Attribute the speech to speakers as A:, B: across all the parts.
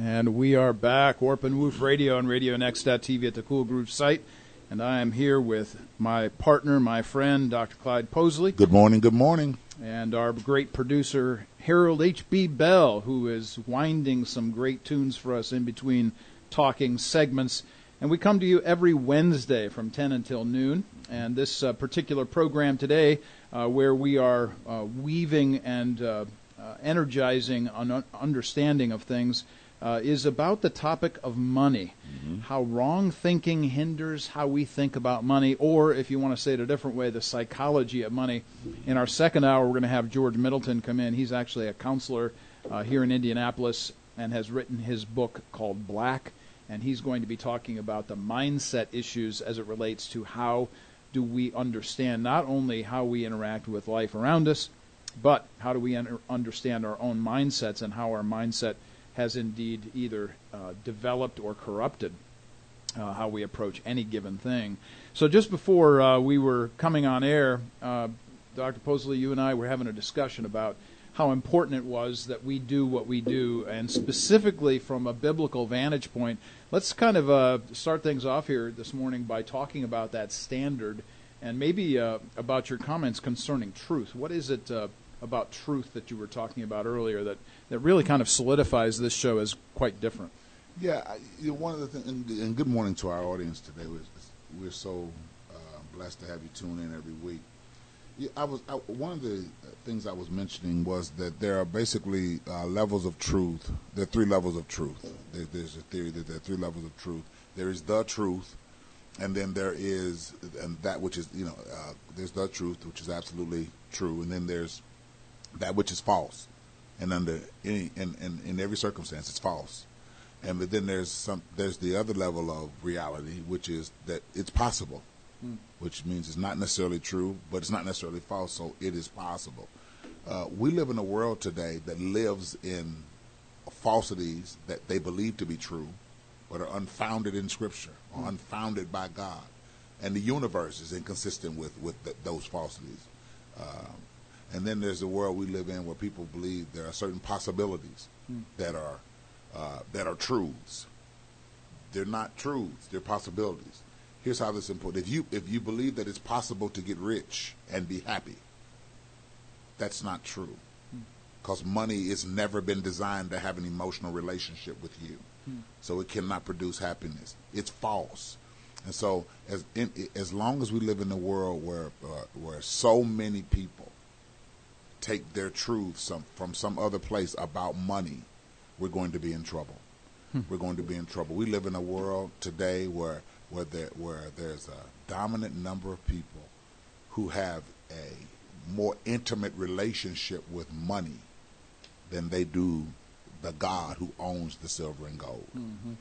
A: And we are back, Warp and Woof Radio on RadioNext.tv at the Cool Groove site. And I am here with my partner, my friend, Dr. Clyde Posley.
B: Good morning, good morning.
A: And our great producer, Harold H.B. Bell, who is winding some great tunes for us in between talking segments. And we come to you every Wednesday from 10 until noon. And this uh, particular program today, uh, where we are uh, weaving and uh, uh, energizing an understanding of things, uh, is about the topic of money. Mm-hmm. How wrong thinking hinders how we think about money, or if you want to say it a different way, the psychology of money. In our second hour, we're going to have George Middleton come in. He's actually a counselor uh, here in Indianapolis and has written his book called Black. And he's going to be talking about the mindset issues as it relates to how do we understand not only how we interact with life around us, but how do we un- understand our own mindsets and how our mindset has indeed either uh, developed or corrupted uh, how we approach any given thing. So just before uh, we were coming on air, uh, Dr. Posley, you and I were having a discussion about how important it was that we do what we do, and specifically from a biblical vantage point. Let's kind of uh, start things off here this morning by talking about that standard and maybe uh, about your comments concerning truth. What is it about truth that you were talking about earlier that, that really kind of solidifies this show as quite different.
B: Yeah, I, you know, one of the things, and, and, good morning to our audience today. We're, we're so uh, blessed to have you tune in every week. Yeah, I was I, one of the things I was mentioning was that there are basically uh, levels of truth. There are three levels of truth. There, there's a theory that there are three levels of truth. There is the truth, and then there is and that which is you know uh, there's the truth, which is absolutely true, and then there's that which is false, and under any in, in, in every circumstance, it's false. And but then there's some there's the other level of reality, which is that it's possible, hmm. which means it's not necessarily true, but it's not necessarily false. So it is possible. Uh, we live in a world today that lives in falsities that they believe to be true, but are unfounded in Scripture or hmm. unfounded by God, and the universe is inconsistent with with the, those falsities. Uh, and then there's the world we live in where people believe there are certain possibilities mm. that are uh, that are truths. They're not truths; they're possibilities. Here's how this is important: if you if you believe that it's possible to get rich and be happy, that's not true, because mm. money has never been designed to have an emotional relationship with you, mm. so it cannot produce happiness. It's false. And so, as in, as long as we live in a world where uh, where so many people take their truth some, from some other place about money, we're going to be in trouble. Hmm. We're going to be in trouble. We live in a world today where where there, where there's a dominant number of people who have a more intimate relationship with money than they do the God who owns the silver and gold. Mm-hmm.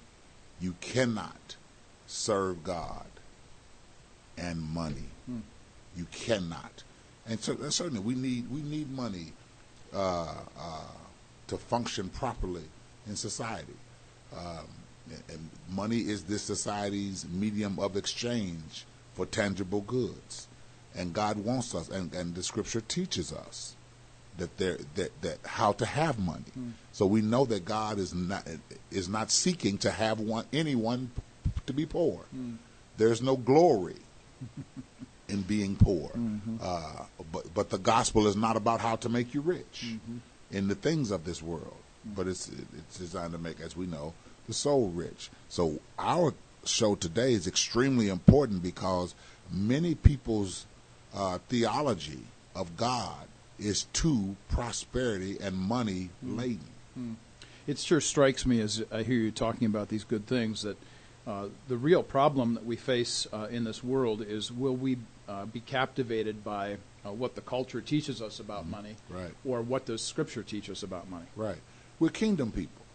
B: You cannot serve God and money. Mm. You cannot and so, certainly we need we need money uh, uh, to function properly in society. Um, and money is this society's medium of exchange for tangible goods, and God wants us, and, and the Scripture teaches us that there that, that how to have money. Mm. So we know that God is not is not seeking to have one anyone to be poor. Mm. There's no glory in being poor. Mm-hmm. Uh, but but the gospel is not about how to make you rich mm-hmm. in the things of this world, mm-hmm. but it's it's designed to make, as we know, the soul rich. So our show today is extremely important because many people's uh, theology of God is too prosperity and money mm-hmm. laden.
A: Mm-hmm. It sure strikes me as I hear you talking about these good things that uh, the real problem that we face uh, in this world is will we uh, be captivated by uh, what the culture teaches us about mm-hmm. money,
B: right.
A: or what does Scripture teach us about money.
B: Right. We're kingdom people,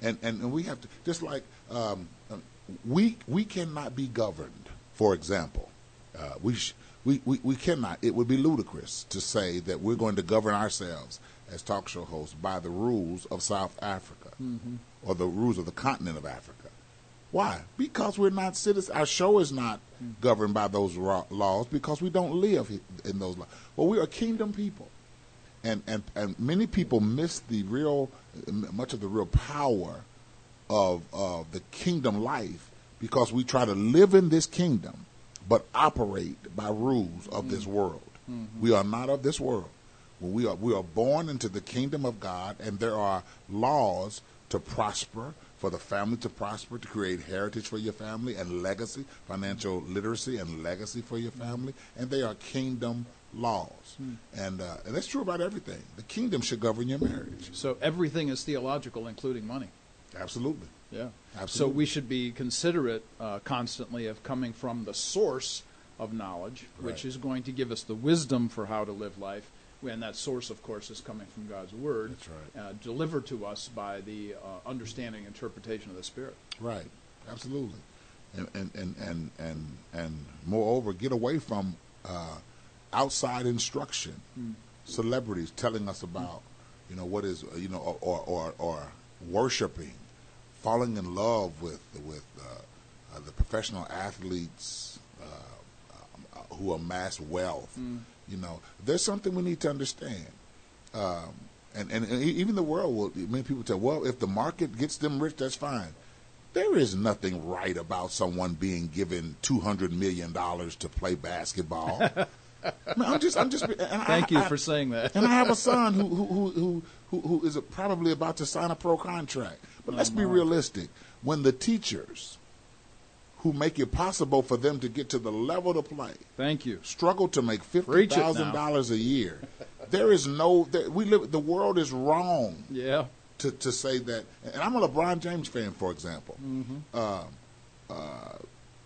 B: and and, and we have to just like um, um we we cannot be governed. For example, uh, we, sh- we we we cannot. It would be ludicrous to say that we're going to govern ourselves as talk show hosts by the rules of South Africa mm-hmm. or the rules of the continent of Africa. Why? Because we're not citizens. Our show is not governed by those laws because we don't live in those laws. Well, we are kingdom people. And, and, and many people miss the real, much of the real power of of the kingdom life because we try to live in this kingdom but operate by rules of this mm-hmm. world. Mm-hmm. We are not of this world. We are we are born into the kingdom of God and there are laws to prosper, for the family to prosper, to create heritage for your family and legacy, financial literacy and legacy for your family, and they are kingdom laws. And, uh, and that's true about everything. The kingdom should govern your marriage.
A: So everything is theological, including money.
B: Absolutely.
A: Yeah.
B: Absolutely.
A: So we should be considerate uh, constantly of coming from the source of knowledge, which is going to give us the wisdom for how to live life. And that source, of course, is coming from God's Word,
B: That's right.
A: uh, delivered to us by the uh, understanding interpretation of the Spirit.
B: Right. Absolutely. And and and and and, and moreover, get away from uh, outside instruction. Celebrities telling us about, you know, what is, you know, or or or, or worshiping, falling in love with with uh, uh, the professional athletes uh, who amass wealth. You know, there's something we need to understand. Um, and, and, and even the world will, many people tell, well, if the market gets them rich, that's fine. There is nothing right about someone being given $200 million to play basketball. I mean, I'm just, I'm just, and I-
A: Thank you
B: I-
A: for saying that.
B: and I have a son who who who who, who, who is probably about to sign a pro contract. But let's be realistic. When the teachers who make it possible for them to get to the level to play
A: Thank you.
B: struggle to make fifty thousand dollars a year, there is no. There, we live. The world is wrong
A: Yeah.
B: to, to say that. And I'm a LeBron James fan, for example.
A: Mm-hmm.
B: Uh, uh,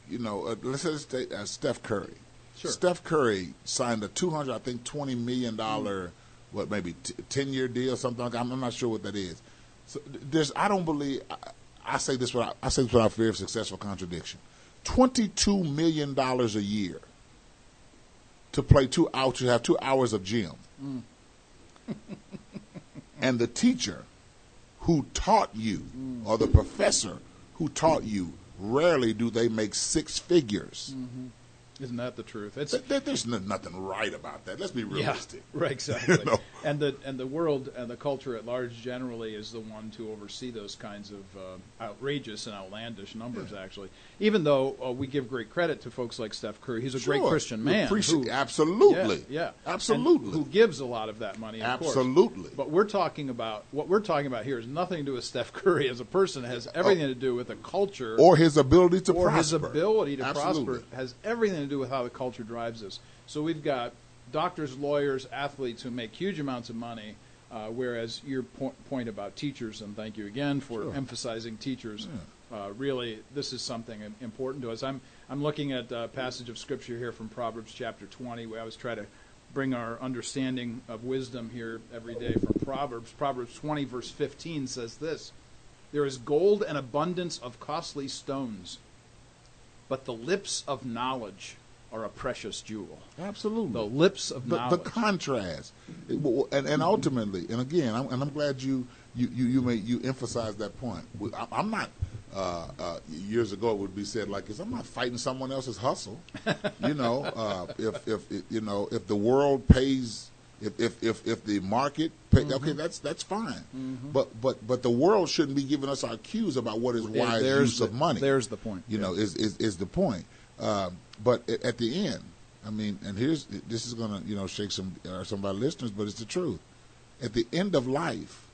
B: you know, uh, let's take uh, Steph Curry.
A: Sure.
B: Steph Curry signed a 200, I think, 20 million dollar, what maybe t- 10 year deal, something like. that. I'm, I'm not sure what that is. So there's, I don't believe. I, I say this without, I say this without fear of successful contradiction. 22 million dollars a year to play two hours, to have two hours of gym, mm. and the teacher who taught you, mm. or the professor who taught you, rarely do they make six figures. Mm-hmm.
A: Isn't that the truth? It's
B: Th- th- There's no, nothing right about that. Let's be realistic.
A: Yeah, right, exactly.
B: You know?
A: And the and the world and the culture at large generally is the one to oversee those kinds of uh, outrageous and outlandish numbers. Actually, even though uh, we give great credit to folks like Steph Curry, he's a great Christian man.
B: appreciate-
A: who-
B: absolutely.
A: Yeah, yeah. And
B: Absolutely.
A: who gives a lot of that money? Of course.
B: Absolutely.
A: But we're talking about what we're talking about here is nothing to do with Steph Curry as a person. It has everything to do with the culture
B: Or his ability to prosper.
A: or his ability to
B: Absolutely.
A: prosper has everything to do with how the culture drives us. So we've got doctors, lawyers, athletes who make huge amounts of money, uh, whereas your po- point about teachers, and thank you again for
B: Sure.
A: emphasizing teachers. Uh, really, this is something important to us. I'm I'm looking at a passage of scripture here from Proverbs chapter 20. We always try to bring our understanding of wisdom here every day from Proverbs. Proverbs 20 verse 15 says this: "There is gold and abundance of costly stones." But the lips of knowledge are a precious jewel.
B: Absolutely.
A: The lips of
B: the, the contrast, It- and, and ultimately, and again, I'm, and I'm glad you you you you, made, you emphasized that point. I- I'm not. Uh, uh, years ago, it would be said like this: I'm not fighting someone else's hustle. you know, uh, if if if, you know if the world pays. If, if, if, if the market pay,
A: Mm-hmm.
B: okay that's that's fine, but but but the world shouldn't be giving us our cues about what is wise
A: there's
B: use
A: the,
B: of money.
A: There's the point.
B: You know, is is is the point. Um, but at the end, I mean, and here's this is going to you know shake some uh, some of our listeners, but it's the truth. At the end of life,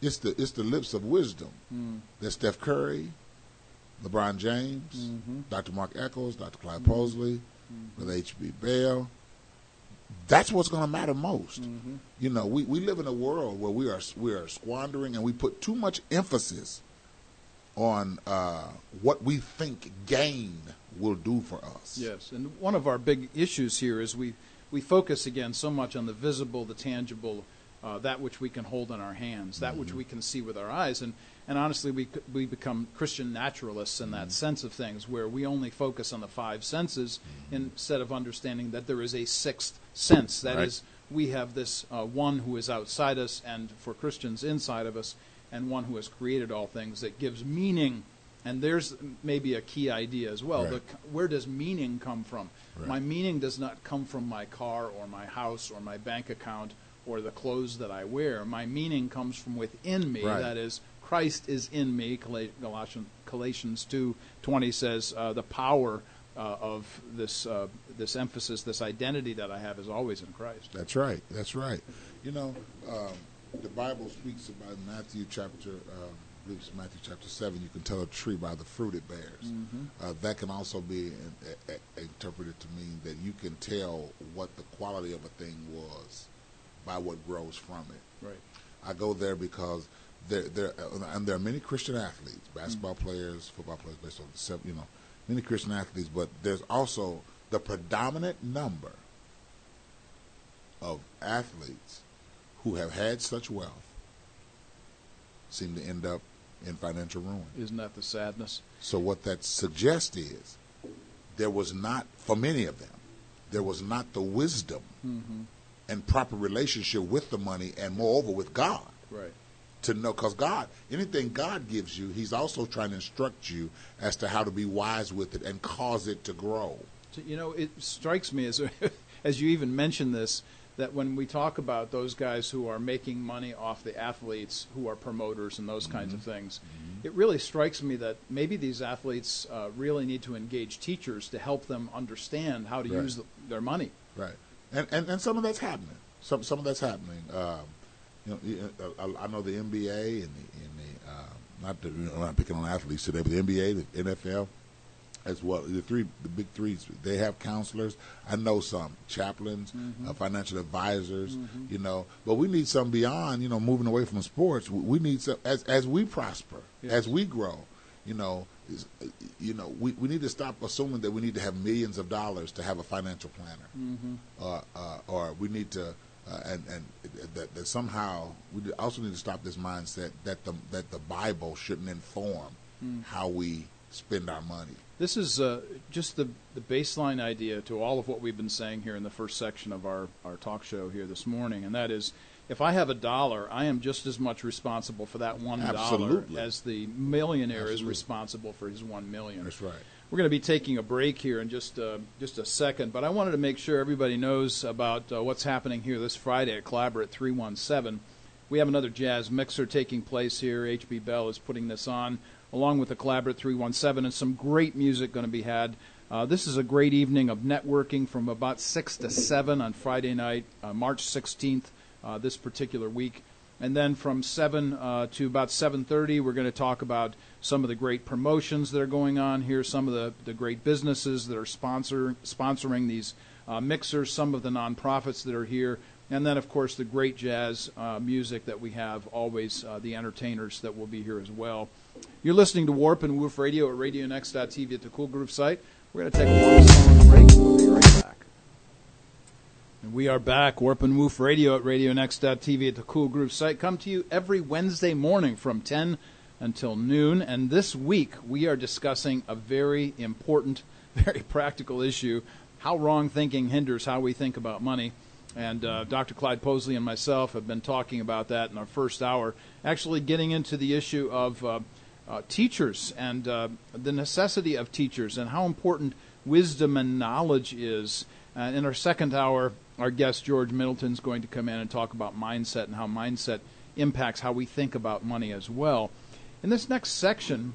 B: it's the it's the lips of wisdom
A: Mm.
B: that Steph Curry, LeBron James,
A: Mhm.
B: Dr. Mark Eckel, Dr. Clyde
A: Mm-hmm.
B: Posley, with H.B. Bell. That's what's going to matter most.
A: Mm-hmm.
B: You know, we, we live in a world where we are we are squandering and we put too much emphasis on uh, what we think gain will do for us.
A: Yes, and one of our big issues here is we we focus again so much on the visible, the tangible, uh, that which we can hold in our hands, that which we can see with our eyes, and and honestly, we we become Christian naturalists in that sense of things, where we only focus on the five senses instead of understanding that there is a sixth sense. That is,
B: Right.
A: we have this uh, one who is outside us, and for Christians inside of us, and one who has created all things that gives meaning. And there's maybe a key idea as well.
B: Right.
A: The where does meaning come from?
B: Right.
A: My meaning does not come from my car or my house or my bank account or the clothes that I wear. My meaning comes from within me. That is Christ is in me, Galatians, Galatians 2.20 says, uh, the power uh, of this uh, this emphasis, this identity that I have is always in Christ.
B: That's right. That's right. You know, um, the Bible speaks about Matthew chapter, uh, I believe it's Matthew chapter seven. You can tell a tree by the fruit it bears.
A: Mm-hmm.
B: Uh, that can also be in, a, a, interpreted to mean that you can tell what the quality of a thing was by what grows from it.
A: Right.
B: I go there because there, there, and there are many Christian athletes, basketball mm-hmm. players, football players, based on you know, many Christian athletes. But there's also the predominant number of athletes who have had such wealth seem to end up in financial ruin.
A: Isn't that the sadness?
B: So what that suggests is there was not, for many of them, there was not the wisdom
A: mm-hmm.
B: and proper relationship with the money, and moreover with God.
A: Right.
B: To know, because God, anything God gives you, He's also trying to instruct you as to how to be wise with it and cause it to grow.
A: You know, it strikes me as, as you even mentioned this, that when we talk about those guys who are making money off the athletes who are promoters and those mm-hmm. kinds of things, mm-hmm. it really strikes me that maybe these athletes uh, really need to engage teachers to help them understand how to
B: right.
A: use the, their money.
B: Right, and, and and some of that's happening. Some some of that's happening. Um, you know, I, I know the NBA and the, and the uh, not the, you know, I'm not picking on athletes today, but the NBA, the NFL as well. The three, the big threes, they have counselors. I know some chaplains,
A: mm-hmm.
B: uh, financial advisors.
A: Mm-hmm.
B: You know, but we need some beyond. You know, moving away from sports. We need some as as we prosper,
A: yes.
B: as we grow. You know, is, you know, we, we need to stop assuming that we need to have millions of dollars to have a financial planner,
A: mm-hmm.
B: uh, uh, or we need to. Uh, and and that, that somehow we also need to stop this mindset that the that the Bible shouldn't inform
A: mm.
B: how we spend our money.
A: This is uh, just the, the baseline idea to all of what we've been saying here in the first section of our, our talk show here this morning, and that is if I have a dollar, I am just as much responsible for that one dollar as the millionaire
B: Absolutely.
A: is responsible for his one million.
B: That's right.
A: We're going to be taking a break here in just uh, just a second, but I wanted to make sure everybody knows about uh, what's happening here this Friday at Collaborate 317. We have another jazz mixer taking place here. HB Bell is putting this on along with the Collaborate 317, and some great music going to be had. Uh, this is a great evening of networking from about 6 to 7 on Friday night, uh, March 16th, uh, this particular week. And then from 7 uh, to about 7.30, we're going to talk about some of the great promotions that are going on here, some of the, the great businesses that are sponsor, sponsoring these uh, mixers, some of the nonprofits that are here, and then, of course, the great jazz uh, music that we have, always the entertainers that will be here as well. You're listening to Warp and Woof Radio at RadioNext.tv at the Cool Groove site. We're going to take a song break. We'll be right back. And we are back. Warp and Woof Radio at RadioNext.tv at the Cool Groove site. Come to you every Wednesday morning from 10 until noon. And this week we are discussing a very important, very practical issue how wrong thinking hinders how we think about money. And uh, Dr. Clyde Posley and myself have been talking about that in our first hour, actually getting into the issue of uh, uh, teachers and uh, the necessity of teachers and how important wisdom and knowledge is. And in our second hour, our guest George Middleton is going to come in and talk about mindset and how mindset impacts how we think about money as well. In this next section,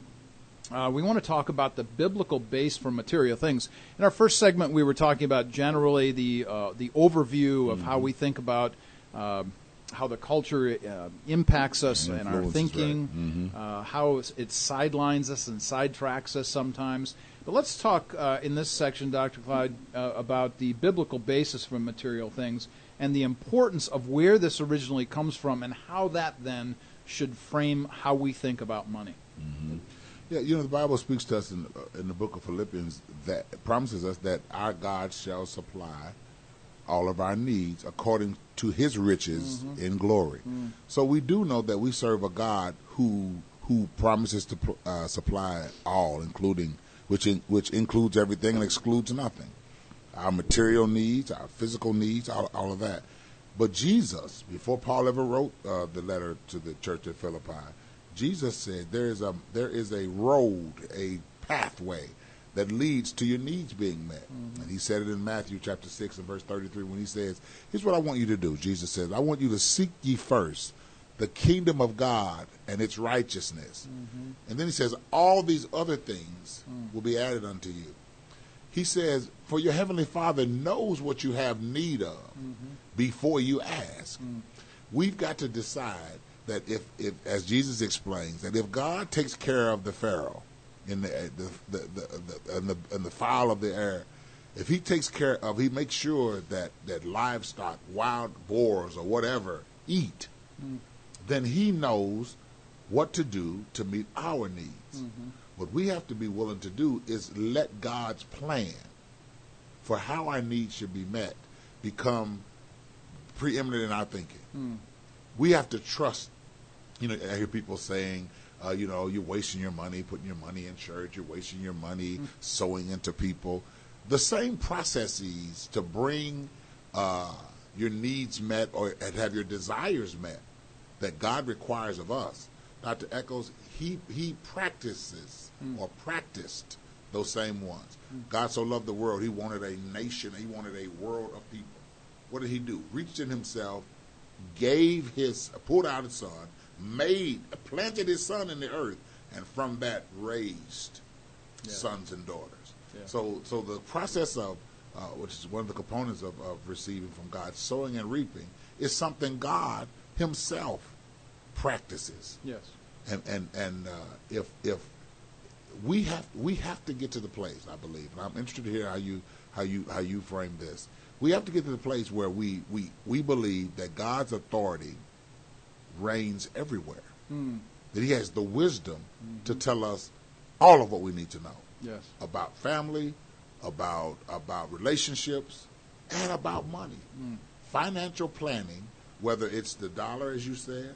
A: uh, we want to talk about the biblical base for material things. In our first segment, we were talking about generally the uh, the overview of mm-hmm. how we think about uh, how the culture uh, impacts us and, our thinking,
B: right. mm-hmm.
A: Uh, how it sidelines us and sidetracks us sometimes. But let's talk uh, in this section, Dr. Clyde, about the biblical basis for material things and the importance of where this originally comes from and how that then should frame how we think about money.
B: Mm-hmm. Yeah, you know, the Bible speaks to us in, uh, in the book of Philippians that promises us that our God shall supply all of our needs according to his riches
A: mm-hmm.
B: in glory.
A: Mm.
B: So we do know that we serve a God who who promises to uh, supply all, including which in, which includes everything and excludes nothing. Our material needs, our physical needs, all, all of that. But Jesus, before Paul ever wrote uh, the letter to the church at Philippi, Jesus said there is a there is a road, a pathway that leads to your needs being met.
A: Mm-hmm.
B: And he said it in Matthew chapter 6 and verse 33 when he says, Here's what I want you to do. Jesus says, I want you to seek ye first the kingdom of God and its righteousness. Mm-hmm. And then he says, all these other things mm. will be added unto you. He says, for your heavenly Father knows what you have need of mm-hmm. before you ask. Mm. We've got to decide that if, if, as Jesus explains, that if God takes care of the Pharaoh in the, the, the, the, in the, in the fowl of the air, if he takes care of, he makes sure that, that livestock, wild boars or whatever, eat, mm. then he knows what to do to meet our needs. Mm-hmm. What we have to be willing to do is let God's plan for how our needs should be met become preeminent in our thinking. Mm. We have to trust. You know, I hear people saying, uh, you know, you're wasting your money putting your money in church. You're wasting your money mm. sowing into people the same processes to bring uh, your needs met or and have your desires met that God requires of us. Dr. Eckel, he he practices mm. or practiced those same ones. Mm. God so loved the world, he wanted a nation, he wanted a world of people. What did he do? Reached in himself, gave his, pulled out his son, made, planted his son in the earth, and from that raised yeah. sons and daughters. So, so the process of, uh, which is one of the components of, of receiving from God, sowing and reaping, is something God Himself practices.
A: Yes.
B: And and and uh, if if we have we have to get to the place, I believe, and I'm interested to hear how you how you how you frame this. We have to get to the place where we we we believe that God's authority reigns everywhere. Mm. That He has the wisdom mm-hmm. to tell us all of what we need to know
A: yes.
B: about family, about about relationships, and about money. Mm. Financial planning, whether it's the dollar, as you said,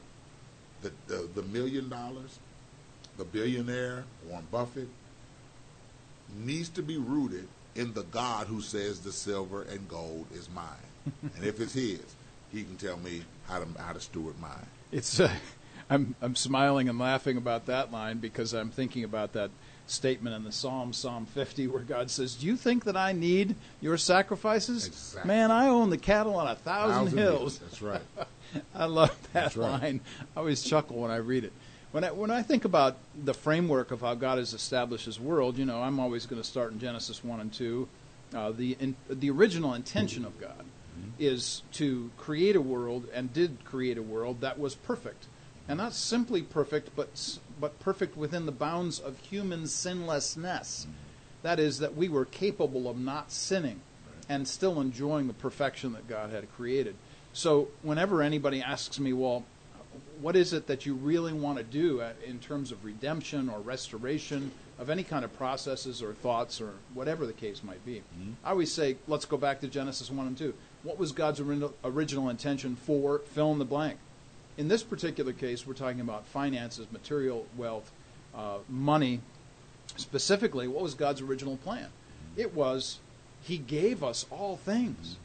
B: the, the, the million dollars, the billionaire, Warren Buffett, needs to be rooted in the God who says the silver and gold is mine. and if it's his, he can tell me how to how to steward mine.
A: It's uh, I'm I'm smiling and laughing about that line because I'm thinking about that statement in the Psalm, Psalm 50, where God says, Do you think that I need your sacrifices?
B: Exactly.
A: Man, I own the cattle on a thousand,
B: thousand
A: hills.
B: That's right.
A: I love that
B: right.
A: line. I always chuckle when I read it. When I, when I think about the framework of how God has established His world, you know, I'm always going to start in Genesis 1 and 2. Uh, the, in, the original intention of God. Mm-hmm. is to create a world, and did create a world that was perfect and not simply perfect, but but perfect within the bounds of human sinlessness. Mm-hmm. That is, that we were capable of not sinning and still enjoying the perfection that God had created. So, whenever anybody asks me, well, what is it that you really want to do uh, in terms of redemption or restoration of any kind of processes or thoughts or whatever the case might be? Mm-hmm. I always say, let's go back to Genesis 1 and 2. What was God's original intention for fill in the blank? in this particular case, we're talking about finances, material wealth, uh, money. Specifically, what was God's original plan? It was He gave us all things.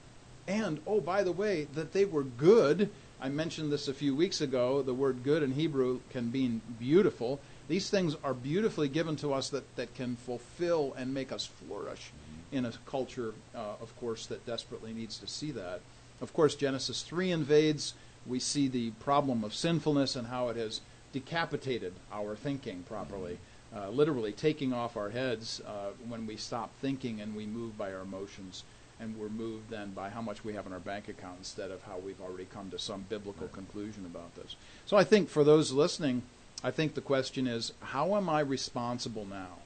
A: And, oh, by the way, that they were good. I mentioned this a few weeks ago. The word good in Hebrew can mean beautiful. These things are beautifully given to us that, that can fulfill and make us flourish in a culture, uh, of course, that desperately needs to see that. Of course, Genesis 3 invades we see the problem of sinfulness and how it has decapitated our thinking properly, uh, literally taking off our heads uh, when we stop thinking and we move by our emotions. And we're moved then by how much we have in our bank account instead of how we've already come to some biblical conclusion about this. So I think for those listening, I think the question is how am I responsible now?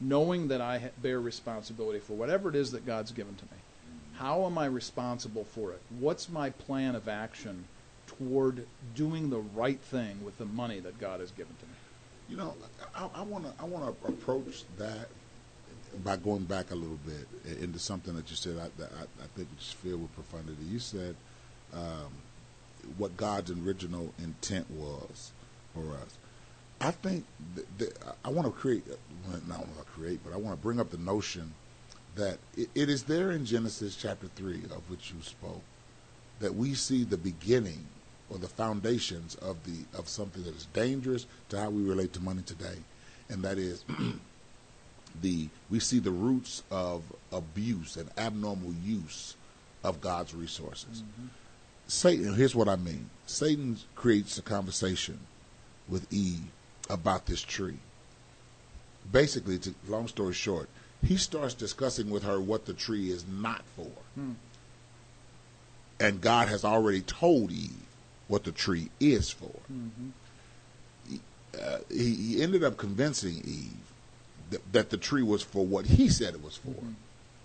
A: Knowing that I bear responsibility for whatever it is that God's given to me. How am I responsible for it? What's my plan of action toward doing the right thing with the money that God has given to me?
B: You know, I want to I want to approach that by going back a little bit into something that you said. I, I, I think just filled with profundity. You said um, what God's original intent was for us. I think that, that I want to create, not want to create, but I want to bring up the notion that it, it is there in Genesis chapter 3, of which you spoke, that we see the beginning or the foundations of the of something that is dangerous to how we relate to money today, and that is the we see the roots of abuse and abnormal use of God's resources. Mm-hmm. Satan, here's what I mean Satan creates a conversation with Eve about this tree. Basically, to, long story short, he starts discussing with her what the tree is not for.
A: Hmm.
B: And God has already told Eve what the tree is for.
A: Mm-hmm.
B: He, uh, he, he ended up convincing Eve that, that the tree was for what he said it was for
A: Mhm.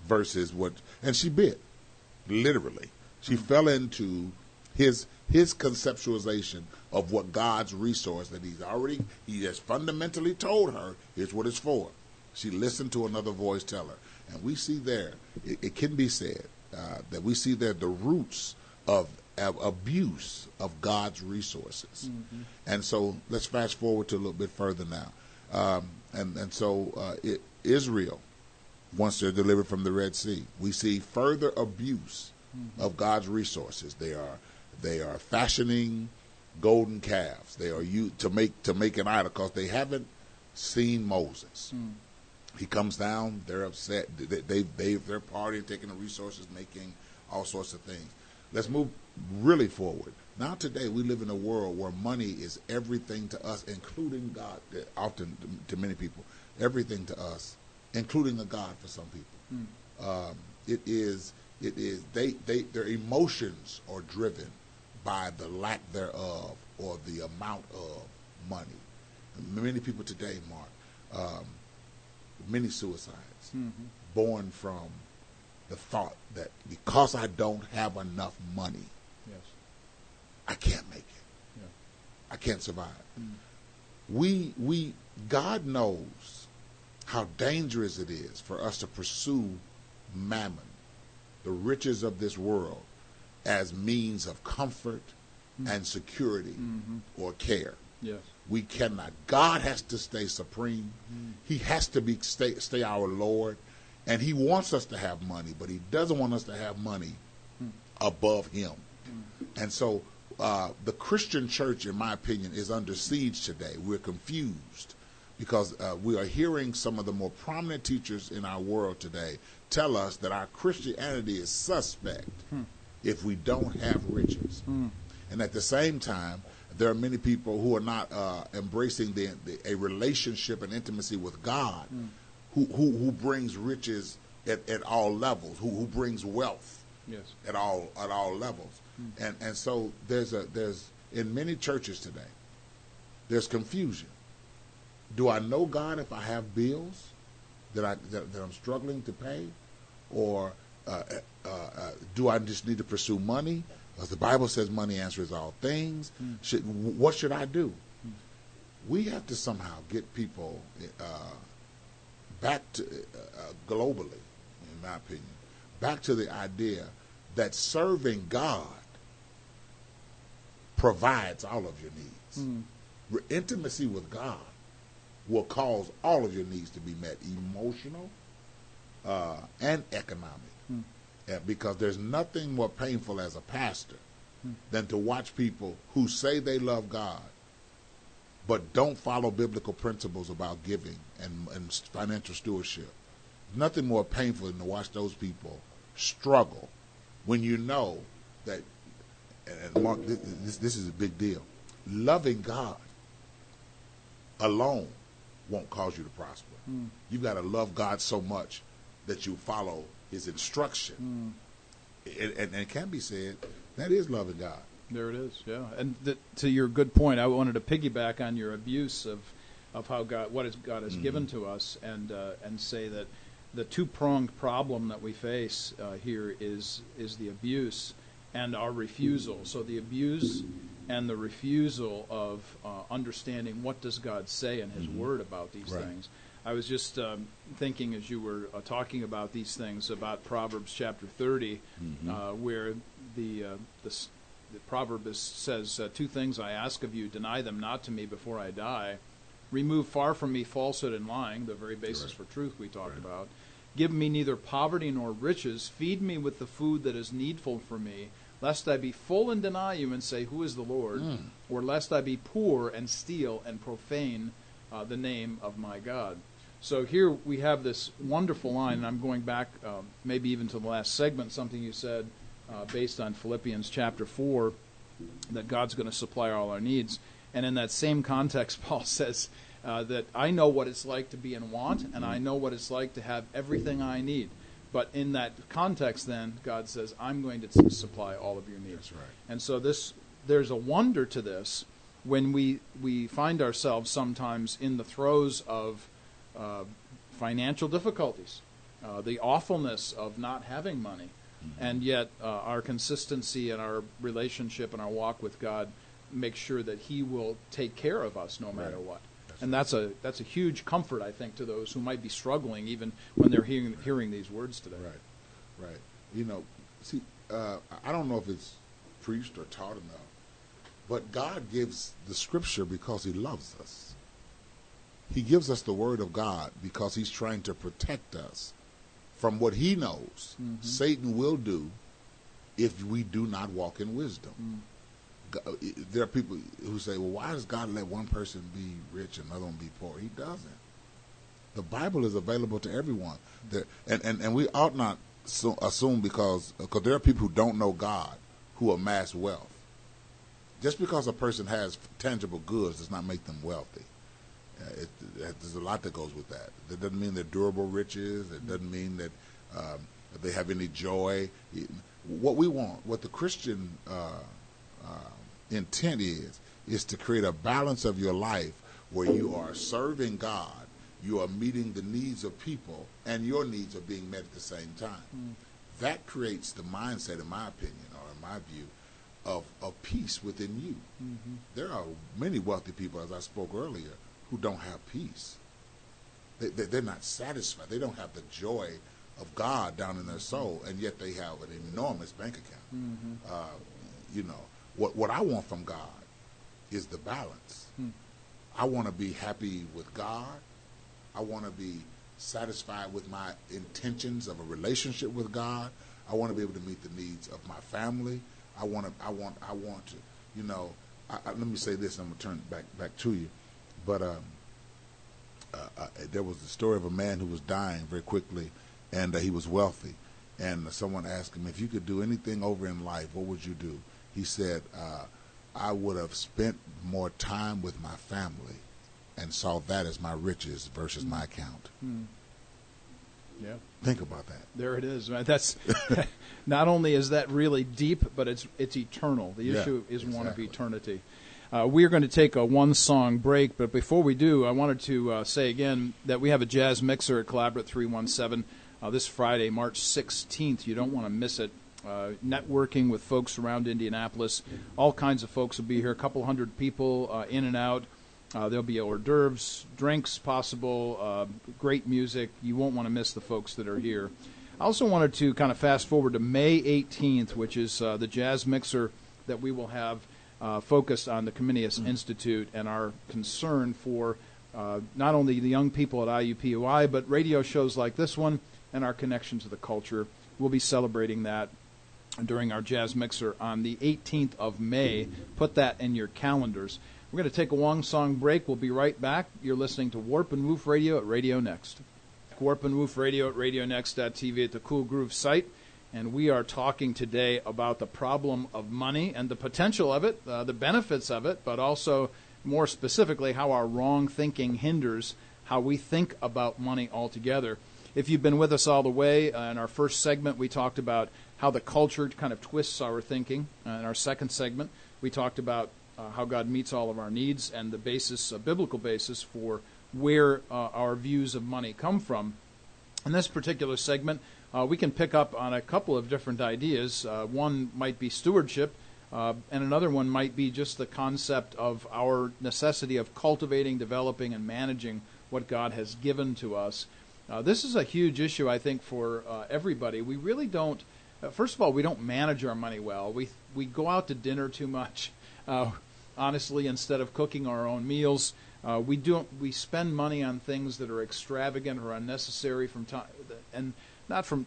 B: versus what, and she bit, literally. She
A: Mm-hmm.
B: fell into his his conceptualization of what God's resource that he's already he has fundamentally told her is what it's for. She listened to another voice tell her, and we see there it, it can be said uh, that we see there the roots of, of abuse of God's resources.
A: Mhm.
B: And so let's fast forward to a little bit further now. Um, and, and so uh, it, Israel, once they're delivered from the Red Sea, we see further abuse of God's resources. They are they are fashioning golden calves. They are you to make to make an idol because they haven't seen Moses.
A: Mm.
B: He comes down. They're upset. They, they, they they're partying, taking the resources, making all sorts of things. Let's move really forward. Now today we live in a world where money is everything to us, including God. Often to many people, everything to us, including a God for some people.
A: Mm.
B: Um, it is it is they they their emotions are driven by the lack thereof or the amount of money. Many people today, Mark, um, many suicides
A: Mhm.
B: born from the thought that because I don't have enough money,
A: Yes.
B: I can't make it.
A: Yeah.
B: I can't survive.
A: Mm.
B: We we God knows how dangerous it is for us to pursue mammon, the riches of this world, as means of comfort and security
A: Mhm.
B: or care.
A: Yes.
B: We cannot. God has to stay supreme.
A: Mm.
B: He has to be stay, stay our Lord, and He wants us to have money, but He doesn't want us to have money
A: Mm.
B: above Him. And so, uh, the Christian church, in my opinion, is under siege today. We're confused because uh, we are hearing some of the more prominent teachers in our world today tell us that our Christianity is suspect
A: Hmm.
B: If we don't have riches.
A: Mm.
B: And at the same time, there are many people who are not uh, embracing the, the, a relationship and intimacy with God, who, who who brings riches at, at all levels, who who brings wealth
A: Yes.
B: at all at all levels. And and so there's a there's in many churches today, there's confusion. Do I know God if I have bills that I that, that I'm struggling to pay, or uh, uh, uh, do I just need to pursue money? Because the Bible says money answers all things. Should, what should I do? We have to somehow get people uh, back to uh, globally, in my opinion, back to the idea that serving God provides all of your needs.
A: Mm.
B: Intimacy with God will cause all of your needs to be met, emotional uh, and economic. Because there's nothing more painful as a pastor than to watch people who say they love God but don't follow biblical principles about giving and, and financial stewardship. Nothing more painful than to watch those people struggle when you know that, and Mark, this, this, this is a big deal. Loving God alone won't cause you to prosper.
A: Mm.
B: You've got to love God so much that you follow His instruction.
A: Mm.
B: And, and, and it can be said that is loving God.
A: There it is, yeah. And th- to your good point, I wanted to piggyback on your abuse of, of how God, what is God has given to us, and uh, and say that the two pronged problem that we face uh, here is is the abuse and our refusal. So the abuse and the refusal of uh, understanding what does God say in His Word about these
B: Right.
A: things. I was just um, thinking as you were uh, talking about these things about Proverbs chapter 30, uh, where the, uh, the, the proverb is, says, uh, Two things I ask of you, deny them not to me before I die. Remove far from me falsehood and lying, the very basis
B: Correct.
A: for truth we talked
B: Right.
A: about. Give me neither poverty nor riches. Feed me with the food that is needful for me, lest I be full and deny you and say, Who is the Lord?
B: Mm.
A: Or lest I be poor and steal and profane uh, the name of my God. So here we have this wonderful line, and I'm going back um, maybe even to the last segment, something you said uh, based on Philippians chapter 4 that God's going to supply all our needs. And in that same context, Paul says uh, that I know what it's like to be in want, and I know what it's like to have everything I need. But in that context, then God says, "I'm going to supply all of your needs."
B: Right.
A: And so this, there's a wonder to this when we we find ourselves sometimes in the throes of financial difficulties, uh, the awfulness of not having money,
B: Mm-hmm.
A: and yet uh, our consistency and our relationship and our walk with God makes sure that He will take care of us no matter
B: Right.
A: what. And
B: right.
A: that's a that's a huge comfort, I think, to those who might be struggling even when they're hearing hearing these words today.
B: Right, right. You know, see, uh, I don't know if it's preached or taught enough, but God gives the scripture because He loves us. He gives us the Word of God because He's trying to protect us from what He knows
A: Mhm.
B: Satan will do if we do not walk in wisdom.
A: Mm.
B: There are people who say, well, why does God let one person be rich and another one be poor? He doesn't. The Bible is available to everyone. There, and, and, and we ought not so, assume because because there are people who don't know God who amass wealth. Just because a person has tangible goods does not make them wealthy. It, it, there's a lot that goes with that. That doesn't mean they're durable riches. It doesn't mean that, um, they have any joy. What we want, what the Christian uh, uh, intent is, is to create a balance of your life where you are serving God, you are meeting the needs of people, and your needs are being met at the same time. That creates the mindset, in my opinion, or in my view, of, of peace within you.
A: Mm-hmm.
B: There are many wealthy people, as I spoke earlier, who don't have peace. They, they, they're not satisfied. They don't have the joy of God down in their soul, and yet they have an enormous bank account.
A: Mm-hmm.
B: Uh, you know, what, what I want from God is the balance.
A: Hmm.
B: I want to be happy with God. I want to be satisfied with my intentions of a relationship with God. I want to be able to meet the needs of my family. I want to. I want. I want to. You know. I, I, let me say this. I'm gonna turn it back back to you. But um, uh, uh, there was the story of a man who was dying very quickly, and uh, he was wealthy. And someone asked him if you could do anything over in life, what would you do? He said, uh, "I would have spent more time with my family, and saw that as my riches versus my account."
A: Hmm. Yeah.
B: Think about that.
A: There it is. That's not only is that really deep, but it's it's eternal. The
B: Yeah,
A: issue is one of eternity. Uh, we are going to take a one song break, but before we do, I wanted to uh, say again that we have a jazz mixer at Collaborate 317 uh, this Friday, March 16th. You don't want to miss it. Uh, networking with folks around Indianapolis. All kinds of folks will be here, a couple hundred people uh, in and out. Uh, there'll be hors d'oeuvres, drinks possible, great music. You won't want to miss the folks that are here. I also wanted to kind of fast forward to May 18th, which is the jazz mixer that we will have uh, focused on the Comenius Institute and our concern for uh, not only the young people at IUPUI, but radio shows like this one and our connection to the culture. We'll be celebrating that during our jazz mixer on the 18th of May. Put that in your calendars. We're going to take a long song break. We'll be right back. You're listening to Warp and Woof Radio at Radio Next. Warp and Woof Radio at radio RadioNext.tv at the Cool Groove site. And we are talking today about the problem of money and the potential of it, uh, the benefits of it, but also more specifically how our wrong thinking hinders how we think about money altogether. If you've been with us all the way, uh, in our first segment, we talked about how the culture kind of twists our thinking. Uh, in our second segment, we talked about uh, how God meets all of our needs and the basis, a biblical basis for where uh, our views of money come from. In this particular segment, uh, we can pick up on a couple of different ideas. Uh, one might be stewardship, uh, and another one might be just the concept of our necessity of cultivating, developing, and managing what God has given to us. Uh, this is a huge issue, I think, for uh, everybody. We really don't. Uh, first of all, we don't manage our money well. We we go out to dinner too much. Honestly, instead of cooking our own meals, uh, we don't. We spend money on things that are extravagant or unnecessary from time, and not from.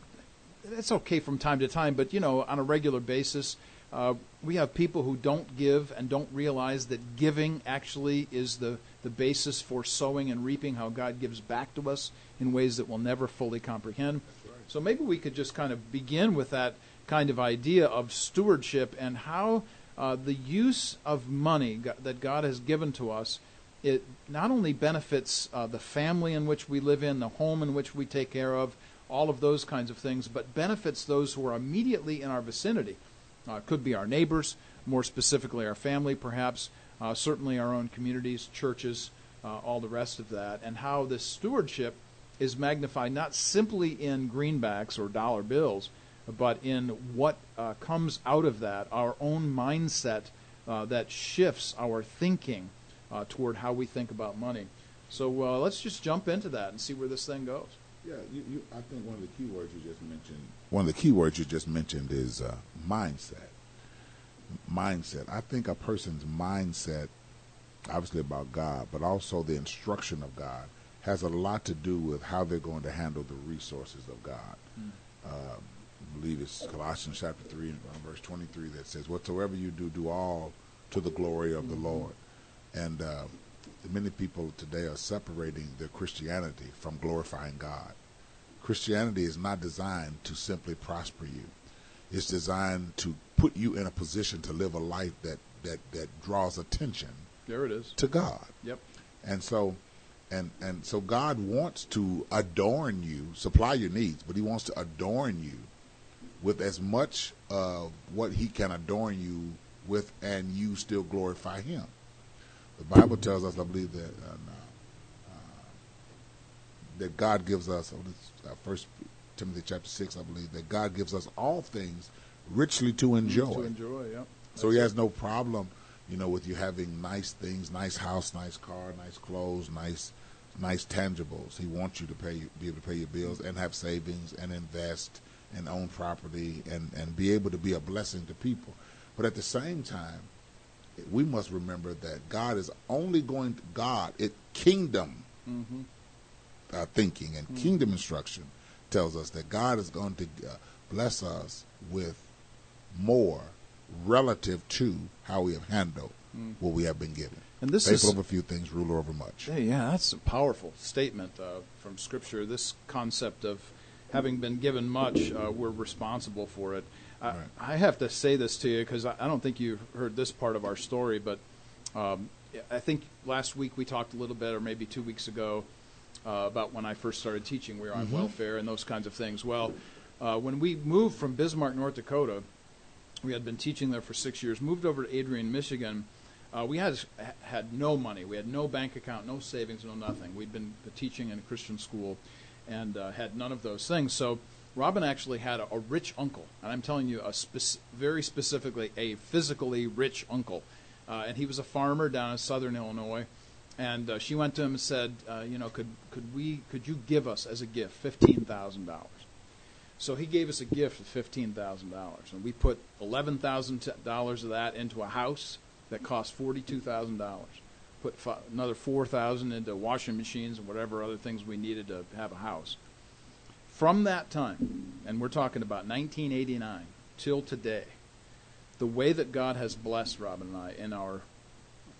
A: It's okay from time to time, but you know, on a regular basis, uh, we have people who don't give and don't realize that giving actually is the the basis for sowing and reaping. How God gives back to us in ways that we'll never fully comprehend. So maybe we could just kind of begin with that kind of idea of stewardship and how uh, the use of money that God has given to us it not only benefits uh, the family in which we live in, the home in which we take care of, all of those kinds of things, but benefits those who are immediately in our vicinity. Uh, could be our neighbors, more specifically our family, perhaps, uh, certainly our own communities, churches, uh, all the rest of that, and how this stewardship is magnified not simply in greenbacks or dollar bills, but in what uh, comes out of that, our own mindset uh, that shifts our thinking uh, toward how we think about money. So let's just jump into that and see where this thing goes.
B: Yeah, you, you, I think one of the key words you just mentioned. One of the key words you just mentioned is uh, mindset. Mindset. I think a person's mindset, obviously about God, but also the instruction of God, has a lot to do with how they're going to handle the resources of God. Mm. Uh, I believe it's Colossians chapter 3 and verse 23 that says, Whatsoever you do, do all to the glory of mm-hmm. the Lord. And uh, many people today are separating their Christianity from glorifying God. Christianity is not designed to simply prosper you. It's designed to put you in a position to live a life that, that, that draws attention
A: there it is
B: to God.
A: Yep.
B: And so and and so God wants to adorn you, supply your needs, but he wants to adorn you with as much of what he can adorn you with and you still glorify him. The Bible tells us, I believe, that uh, uh, that God gives us. Uh, First Timothy chapter six, I believe, that God gives us all things richly to enjoy.
A: To enjoy, yeah.
B: So He has no problem, you know, with you having nice things, nice house, nice car, nice clothes, nice, nice tangibles. He wants you to pay, be able to pay your bills and have savings and invest and own property and and be able to be a blessing to people. But at the same time, we must remember that God is only going to, God, it kingdom mm-hmm. uh, thinking and mm-hmm. kingdom instruction tells us that God is going to uh, bless us with more relative to how we have handled mm. what we have been given.
A: And this
B: Faithful
A: is
B: over a few things, ruler over much.
A: Yeah, yeah, that's a powerful statement uh, from Scripture. This concept of having been given much, uh, we're responsible for it. I, I have to say this to you because I, I, don't think you've heard this part of our story, but um, I think last week we talked a little bit, or maybe two weeks ago, uh, about when I first started teaching. We were on mm-hmm. welfare and those kinds of things. Well, uh, when we moved from Bismarck, North Dakota, we had been teaching there for six years. Moved over to Adrian, Michigan. Uh, we had had no money. We had no bank account, no savings, no nothing. We'd been teaching in a Christian school, and uh, had none of those things. So Robin actually had a, a rich uncle, and I'm telling you, a spec- very specifically a physically rich uncle, uh, and he was a farmer down in southern Illinois. And uh, she went to him and said, uh, "You know, could could we could you give us as a gift fifteen thousand dollars?" So he gave us a gift of fifteen thousand dollars, and we put eleven thousand dollars of that into a house that cost forty-two thousand dollars. Put f- another four thousand into washing machines and whatever other things we needed to have a house from that time, and we're talking about 1989 till today, the way that God has blessed Robin and I in our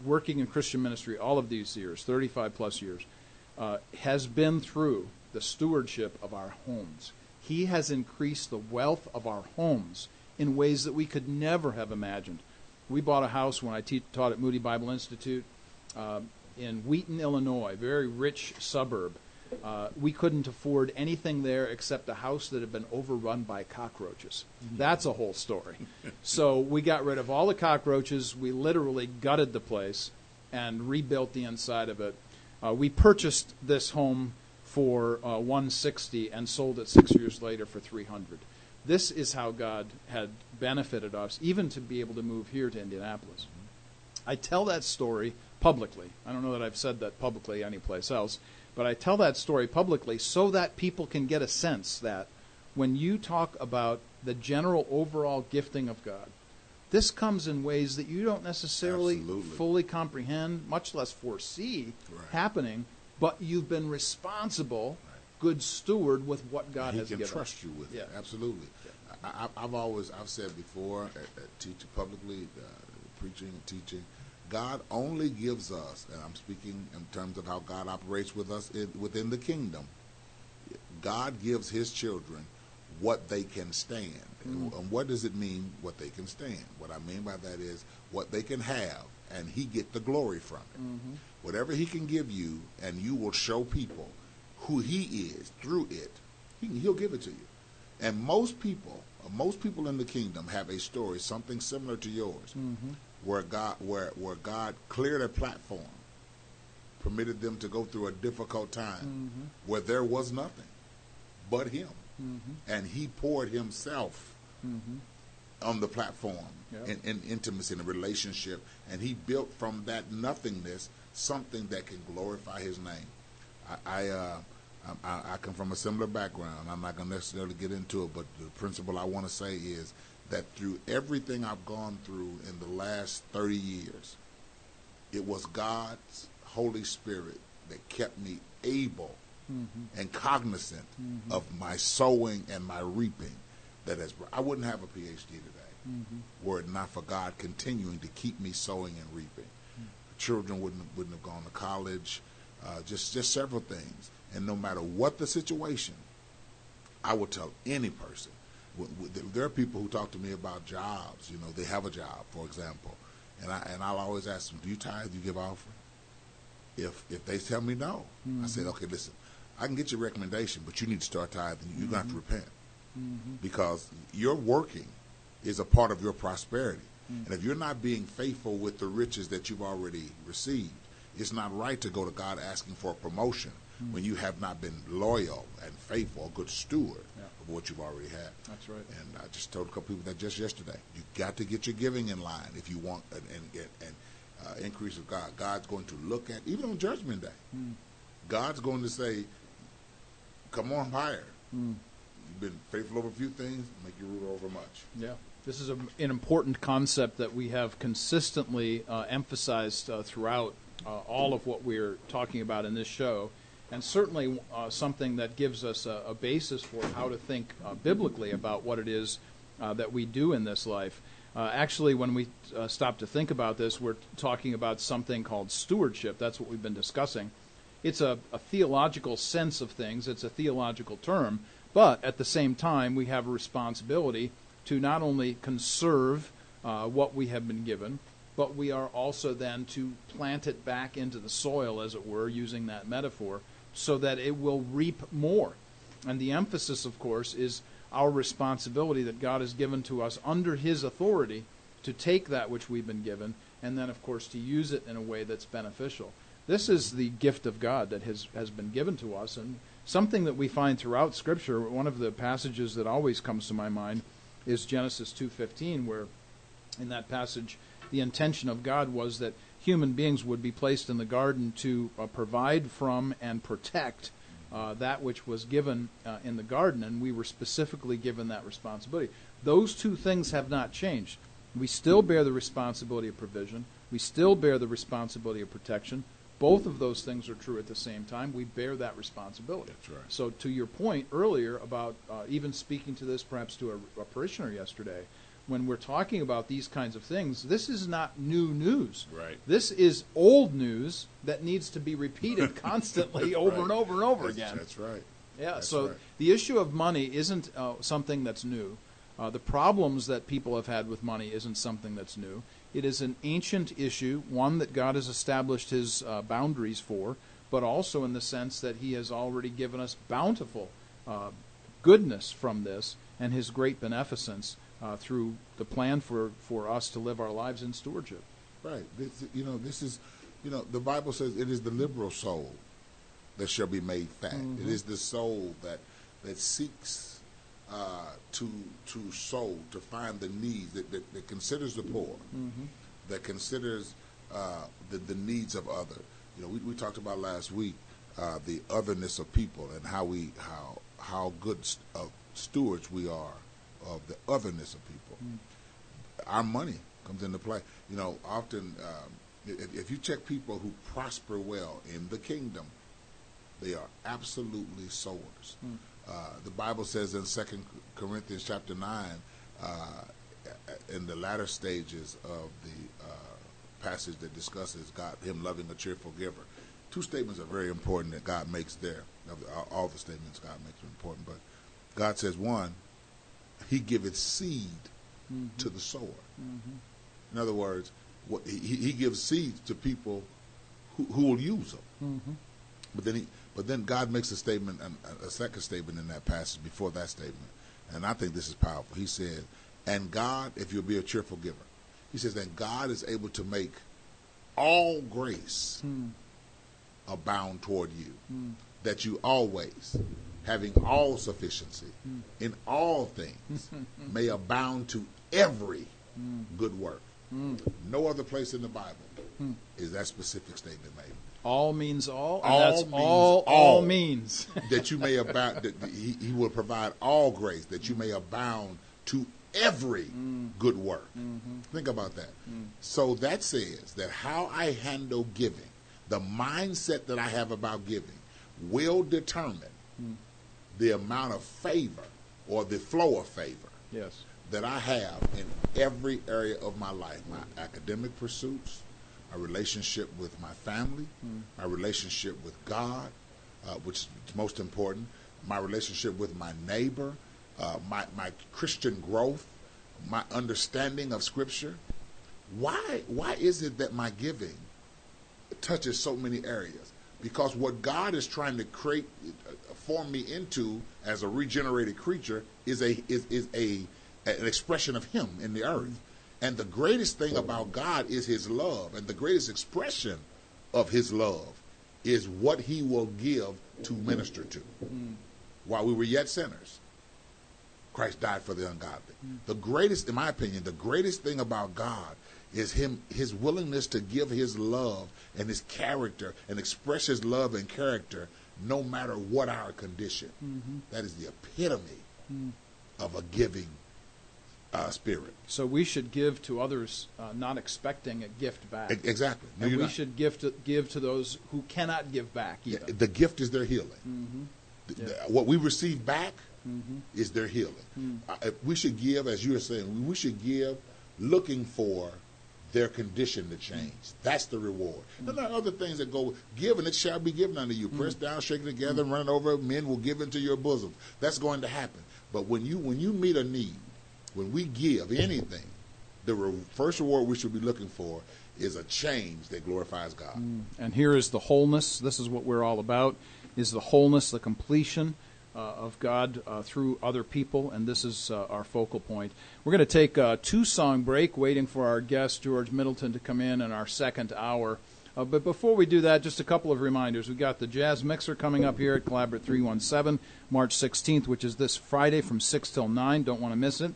A: working in Christian ministry all of these years, 35 plus years, uh, has been through the stewardship of our homes. He has increased the wealth of our homes in ways that we could never have imagined. We bought a house when I te- taught at Moody Bible Institute uh, in Wheaton, Illinois, very rich suburb. Uh, we couldn't afford anything there except a house that had been overrun by cockroaches. Mm-hmm. That's a whole story. so we got rid of all the cockroaches. We literally gutted the place and rebuilt the inside of it. Uh, we purchased this home for uh, 160 and sold it six years later for 300. This is how God had benefited us, even to be able to move here to Indianapolis. I tell that story publicly. I don't know that I've said that publicly anyplace else but I tell that story publicly so that people can get a sense that when you talk about the general overall gifting of God, this comes in ways that you don't necessarily
B: Absolutely.
A: fully comprehend, much less foresee right. happening, but you've been responsible, right. good steward with what God
B: he
A: has
B: given.
A: He
B: can trust you with
A: yeah.
B: it. Absolutely. Yeah. I, have always, I've said before, at, at teaching publicly, uh, preaching and teaching, God only gives us, and I'm speaking in terms of how God operates with us in, within the kingdom. God gives His children what they can stand. Mm. And what does it mean what they can stand? What I mean by that is what they can have and he get the glory from it. Mm-hmm. Whatever he can give you and you will show people who he is through it, he, he'll give it to you. And most people, most people in the kingdom have a story, something similar to yours, mm-hmm. Where God, where where God cleared a platform, permitted them to go through a difficult time, mm-hmm. where there was nothing but Him, mm-hmm. and He poured Himself mm-hmm. on the platform yep. in, in intimacy and a relationship, and He built from that nothingness something that can glorify His name. I, I uh, I, I come from a similar background. I'm not going to necessarily get into it, but the principle I want to say is that through everything I've gone through in the last 30 years, it was God's Holy Spirit that kept me able mm-hmm. and cognizant mm-hmm. of my sowing and my reaping. That has, I wouldn't have a PhD today mm-hmm. were it not for God continuing to keep me sowing and reaping. Mm. Children wouldn't wouldn't have gone to college. Uh, just just several things. And no matter what the situation, I will tell any person. There are people who talk to me about jobs. You know, they have a job, for example, and I and I'll always ask them, "Do you tithe? Do you give offering?" If if they tell me no, mm-hmm. I said, "Okay, listen, I can get your recommendation, but you need to start tithing. You're mm-hmm. gonna have to repent mm-hmm. because your working is a part of your prosperity, mm. and if you're not being faithful with the riches that you've already received, it's not right to go to God asking for a promotion mm. when you have not been loyal and faithful, a good steward yeah. of what you've already had.
A: That's right.
B: And I just told a couple people that just yesterday. You got to get your giving in line if you want an, an, an uh, increase of God. God's going to look at even on Judgment Day. Mm. God's going to say, "Come on higher." Mm. You've been faithful over a few things, make you rule over much.
A: Yeah. This is a, an important concept that we have consistently uh, emphasized uh, throughout all of what we're talking about in this show and certainly uh, something that gives us a, a, basis for how to think uh, biblically about what it is uh, that we do in this life. Uh, actually, when we uh, stop to think about this, we're talking about something called stewardship. That's what we've been discussing. It's a, a theological sense of things, it's a theological term, but at the same time, we have a responsibility to not only conserve uh, what we have been given, but we are also then to plant it back into the soil, as it were, using that metaphor, so that it will reap more. And the emphasis, of course, is our responsibility that God has given to us under His authority to take that which we've been given and then, of course, to use it in a way that's beneficial. This is the gift of God that has, has been given to us, and something that we find throughout Scripture. One of the passages that always comes to my mind is Genesis 2:15, where in that passage the intention of God was that human beings would be placed in the garden to uh, provide from and protect uh, that which was given uh, in the garden, and we were specifically given that responsibility. Those two things have not changed. We still bear the responsibility of provision, we still bear the responsibility of protection. Both of those things are true at the same time. We bear that responsibility.
B: That's right.
A: So, to your point earlier about uh, even speaking to this perhaps to a, a parishioner yesterday, when we're talking about these kinds of things, this is not new news.
B: Right.
A: This is old news that needs to be repeated constantly over
B: right.
A: and over and over
B: that's,
A: again.
B: That's right.
A: Yeah.
B: That's
A: so
B: right.
A: the issue of money isn't uh, something that's new. Uh, the problems that people have had with money isn't something that's new. It is an ancient issue, one that God has established His uh, boundaries for, but also in the sense that He has already given us bountiful uh, goodness from this and His great beneficence uh, through the plan for, for us to live our lives in stewardship.
B: Right. This, you know, this is, you know, the Bible says it is the liberal soul that shall be made fat. Mm-hmm. It is the soul that that seeks uh, to to sow to find the needs that, that, that considers the poor, mm-hmm. that considers uh, the the needs of other. You know, we, we talked about last week uh, the otherness of people and how we how how good st- stewards we are of the otherness of people. Mm. Our money comes into play. You know, often um, if, if, you check people who prosper well in the kingdom, they are absolutely sowers. Mm. Uh, the Bible says in Second Corinthians chapter nine, uh, in the latter stages of the uh, passage that discusses God, Him loving a cheerful giver. Two statements are very important that God makes there. All the statements God makes are important, but God says one, he giveth seed mm-hmm. to the sower. Mm-hmm. In other words, what, he, he gives seeds to people who, who will use them. Mm-hmm. But then he, but then God makes a statement, a, a second statement in that passage before that statement, and I think this is powerful. He said, "And God, if you'll be a cheerful giver, He says, then God is able to make all grace hmm. abound toward you, hmm. that you always, having all sufficiency hmm. in all things, may abound to every hmm. good work." Hmm. No other place in the Bible is that specific statement made.
A: All means all,
B: All
A: that's
B: means
A: all all
B: all.
A: means.
B: that you may abound. That he, he will provide all grace that you may abound to every good work. Mm-hmm. Think about that. So that says that how I handle giving, the mindset that I have about giving, will determine the amount of favor or the flow of favor
A: yes.
B: that I have in every area of my life my academic pursuits, my relationship with my family, my relationship with God, uh, which is most important, my relationship with my neighbor, uh, my, my Christian growth, my understanding of Scripture. Why, why is it that my giving touches so many areas? Because what God is trying to create, uh, form me into as a regenerated creature is a is, is a an expression of Him in the earth. And the greatest thing about God is His love, and the greatest expression of His love is what He will give to minister to. While we were yet sinners, Christ died for the ungodly. The greatest, in my opinion, the greatest thing about God is him his willingness to give his love and his character and express his love and character no matter what our condition. That is the epitome of a giving uh, spirit.
A: So we should give to others, uh, not expecting a gift back.
B: E- exactly. No,
A: and we
B: not.
A: should give to give to those who cannot give back.
B: Yeah, the gift is their healing. Th-
A: Yeah.
B: th- what we receive back is their healing. Uh, we should give, as you were saying, we should give looking for their condition to change. That's the reward. And there are other things that go, given, it shall be given unto you. Pressed mm. down, shaken together, and running over, men will give into your bosom. That's going to happen. But when you when you meet a need, when we give anything, the re- first reward we should be looking for is a change that glorifies God. Mm.
A: And here is the wholeness. This is what we're all about: is the wholeness, the completion of God uh, through other people, and this is uh, our focal point. We're going to take a two-song break, waiting for our guest George Middleton to come in in our second hour. Uh, but before we do that, just a couple of reminders. We've got the Jazz Mixer coming up here at Collaborate 317, March 16th, which is this Friday from 6 till 9. Don't want to miss it.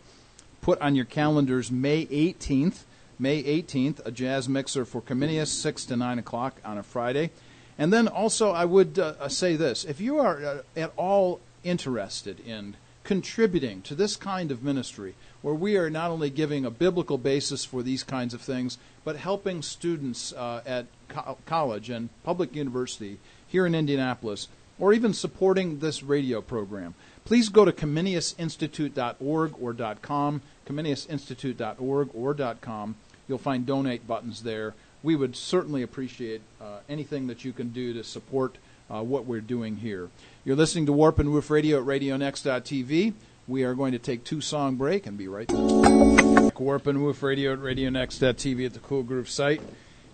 A: Put on your calendars May 18th. May 18th, a jazz mixer for Comenius, 6 to 9 o'clock on a Friday. And then also, I would uh, uh, say this if you are uh, at all interested in contributing to this kind of ministry, where we are not only giving a biblical basis for these kinds of things, but helping students uh, at co- college and public university here in Indianapolis, or even supporting this radio program, please go to ComeniusInstitute.org or .com, ComeniusInstitute.org or .com. You'll find donate buttons there. We would certainly appreciate uh, anything that you can do to support uh, what we're doing here. You're listening to Warp and Woof Radio at RadioNext.tv. We are going to take two song break and be right back. Warp and Woof Radio at RadioNext.tv at the Cool Groove site.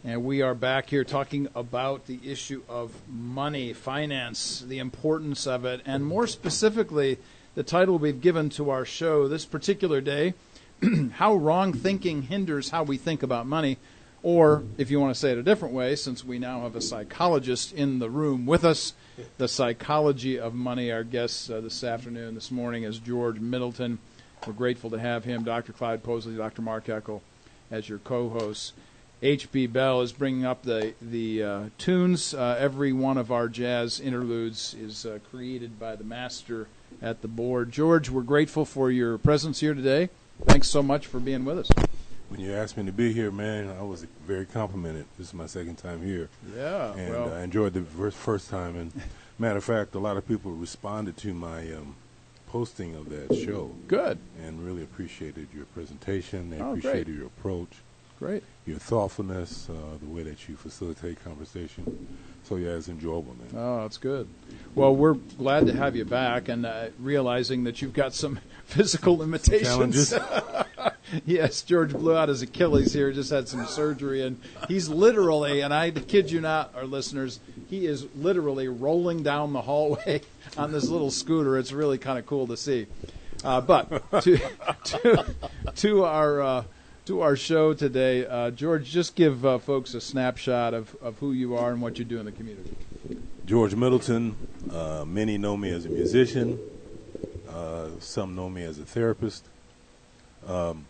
A: And we are back here talking about the issue of money, finance, the importance of it, and more specifically, the title we've given to our show this particular day How Wrong Thinking Hinders How We Think About Money. Or, if you want to say it a different way, since we now have a psychologist in the room with us, the psychology of money. Our guest uh, this afternoon, this morning, is George Middleton. We're grateful to have him, Dr. Clyde Posley, Dr. Mark Eckel, as your co-hosts. H.B. Bell is bringing up the the uh, tunes. Uh, every one of our jazz interludes is uh, created by the master at the board. George, we're grateful for your presence here today. Thanks so much for being with us.
C: When you asked me to be here, man, I was very complimented. This is my second time here,
A: Yeah,
C: and
A: well,
C: I enjoyed the first, first time. And matter of fact, a lot of people responded to my um, posting of that show
A: good,
C: and really appreciated your presentation. They
A: Oh, great.
C: appreciated your approach,
A: great.
C: your thoughtfulness, uh, the way that you facilitate conversation. So yeah, it's enjoyable, man.
A: Oh, that's good. Well, we're glad to have you back, and uh, realizing that you've got some physical limitations.
C: Challenges.
A: yes, George blew out his Achilles here, just had some surgery, and he's literally, and I kid you not, our listeners, he is literally rolling down the hallway on this little scooter. It's really kind of cool to see. Uh, but to, to, to our uh, to our show today, uh, George, just give uh, folks a snapshot of, of who you are and what you do in the community.
C: George Middleton. Uh, many know me as a musician. Uh, some know me as a therapist. Um,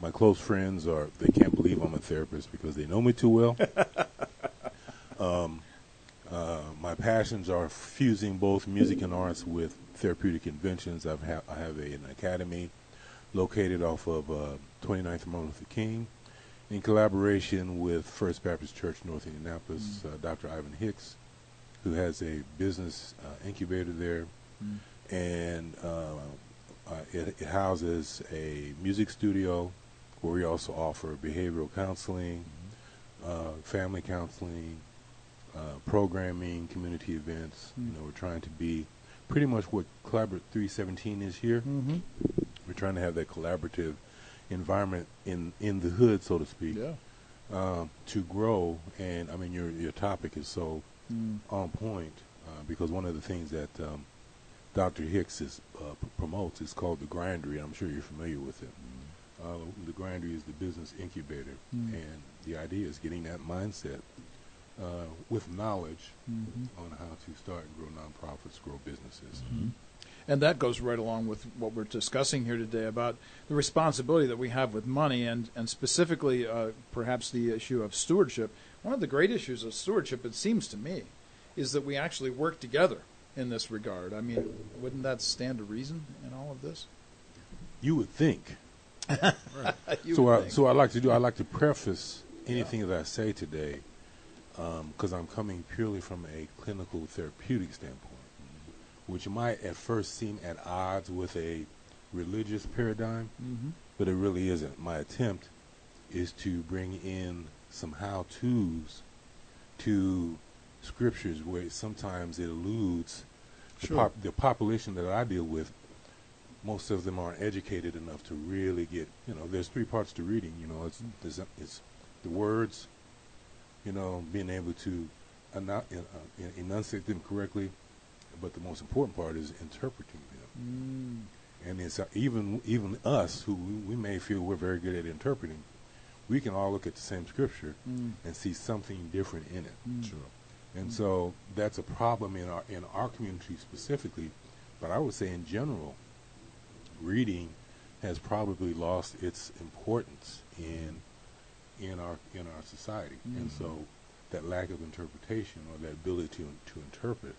C: my close friends are they can't believe I'm a therapist because they know me too well. um, uh, my passions are fusing both music and arts with therapeutic inventions. I've ha- I have a, an academy located off of uh, 29th and Martin Luther King in collaboration with First Baptist Church North Indianapolis, uh, Dr. Ivan Hicks, who has a business uh, incubator there, and uh, uh, it, it houses a music studio where we also offer behavioral counseling, uh, family counseling, uh, programming, community events. You know, we're trying to be pretty much what Collaborate 317 is here.
A: Mm-hmm.
C: We're trying to have that collaborative environment in in the hood, so to speak,
A: Yeah.
C: um, to grow. And I mean, your your topic is so
A: Mm.
C: on point uh, because one of the things that um, Dr. Hicks is, uh, p- promotes is called the Grindery. I'm sure you're familiar with it. Uh, the Grindery is the business incubator,
A: Mm.
C: and the idea is getting that mindset uh, with knowledge
A: Mhm.
C: on how to start and grow nonprofits, grow businesses.
A: And that goes right along with what we're discussing here today about the responsibility that we have with money, and and specifically uh, perhaps the issue of stewardship. One of the great issues of stewardship, it seems to me, is that we actually work together in this regard. I mean, wouldn't that stand to reason in all of this?
C: You would think. So I, so I like to do. I like to preface anything that I say today because I'm coming purely from a clinical therapeutic standpoint, which might at first seem at odds with a religious paradigm,
A: Mhm.
C: but it really isn't. My attempt is to bring in some how-tos to scriptures where sometimes it eludes the, pop, the population that I deal with. Most of them aren't educated enough to really get. You know, there's three parts to reading. You know, it's there's, it's the words. You know, being able to uh, enunciate them correctly, but the most important part is interpreting them
A: Mm.
C: and it's uh, even even us who we, we may feel we're very good at interpreting, we can all look at the same scripture
A: Mm.
C: and see something different in it.
A: Mm.
B: Sure.
C: And so that's a problem in our in our community specifically, but I would say in general, reading has probably lost its importance in in our in our society, and so that lack of interpretation or that ability to to interpret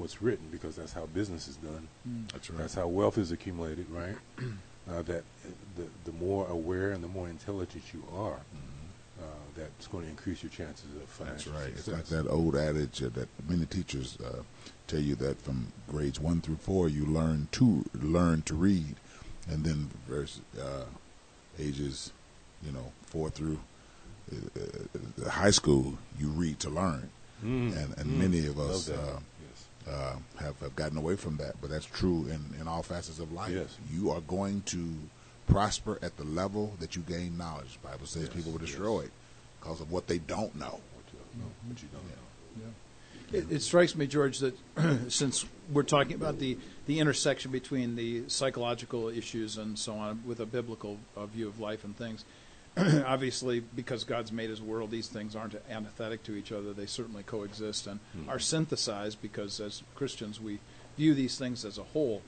C: what's written because that's how business is done.
A: Mm.
B: That's right.
C: That's how wealth is accumulated, right? uh, that uh, the the more aware and the more intelligent you are, uh, that's going to increase your chances of
B: Mm-hmm. That's
C: financial
B: right. It's like that old adage uh, that many teachers uh, tell you that from grades one through four you learn to learn to read, and then verse uh, ages, you know, four through uh, uh, high school you read to learn,
C: Mm,
B: and and
C: mm,
B: many of us uh,
C: yes.
B: uh, have, have gotten away from that. But that's true in, in all facets of life.
C: Yes.
B: You are going to prosper at the level that you gain knowledge. The Bible says
C: Yes,
B: people will
C: yes.
B: because of what they don't know.
C: What you don't know, what you don't know.
A: It, it strikes me, George, that since we're talking about the, the intersection between the psychological issues and so on with a biblical uh, view of life and things, obviously, because God's made his world, these things aren't antithetic to each other. They certainly coexist and are synthesized because as Christians we view these things as a whole.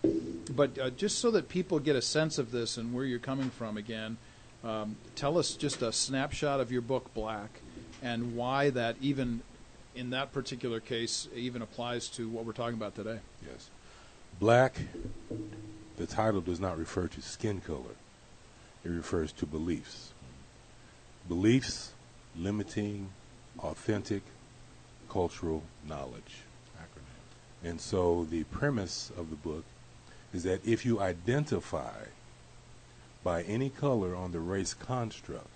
A: But uh, just so that people get a sense of this and where you're coming from again, um, tell us just a snapshot of your book, Black, and why that even in that particular case even applies to what we're talking about today.
C: Yes. Black, the title does not refer to skin color. It refers to beliefs. Beliefs limiting authentic cultural knowledge. And so the premise of the book is that if you identify by any color on the race construct,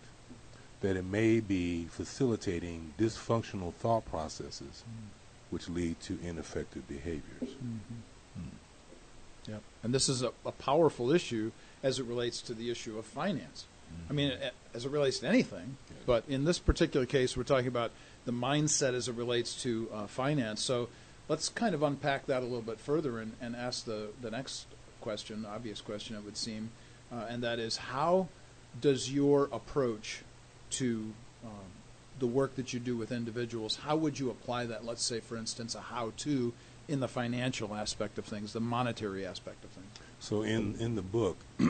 C: that it may be facilitating dysfunctional thought processes mm-hmm. which lead to ineffective behaviors. Mm-hmm. Mm.
A: Yep. And this is a, a powerful issue as it relates to the issue of finance. I mean, mm-hmm. as it relates to anything, but in this particular case, we're talking about the mindset as it relates to uh, finance. So let's kind of unpack that a little bit further and, and ask the, the next question, obvious question, it would seem, uh, and that is how does your approach to um, the work that you do with individuals, how would you apply that, let's say, for instance, a how to in the financial aspect of things, the monetary aspect of things?
C: So in, in the book,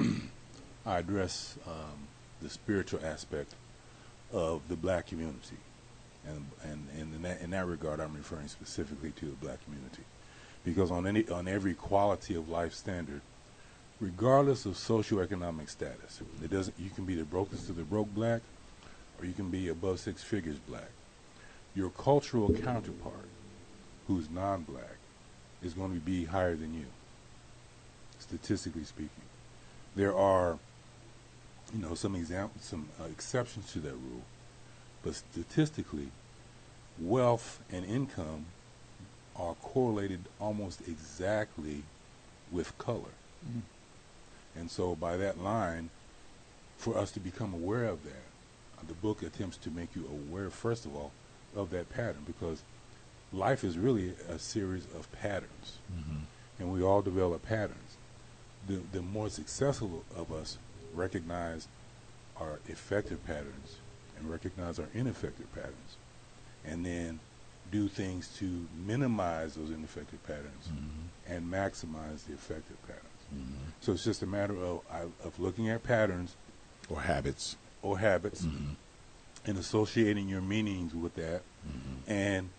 C: I address um, the spiritual aspect of the black community. And, and, and in, that, in that regard, I'm referring specifically to the black community. Because on, any, on every quality of life standard, regardless of socioeconomic status, it doesn't, you can be the brokest of the broke black, or you can be above six figures black. Your cultural counterpart, who's non-black, is going to be higher than you statistically speaking. There are, you know, some examples, some uh, exceptions to that rule, but statistically, wealth and income are correlated almost exactly with color. And so, by that line, for us to become aware of that, uh, the book attempts to make you aware, first of all, of that pattern because life is really a series of patterns, and we all develop patterns. The, the more successful of us recognize our effective patterns and recognize our ineffective patterns, and then do things to minimize those ineffective patterns and maximize the effective patterns. So it's just a matter of, of looking at patterns
B: Or habits.
C: or habits and associating your meanings with that. And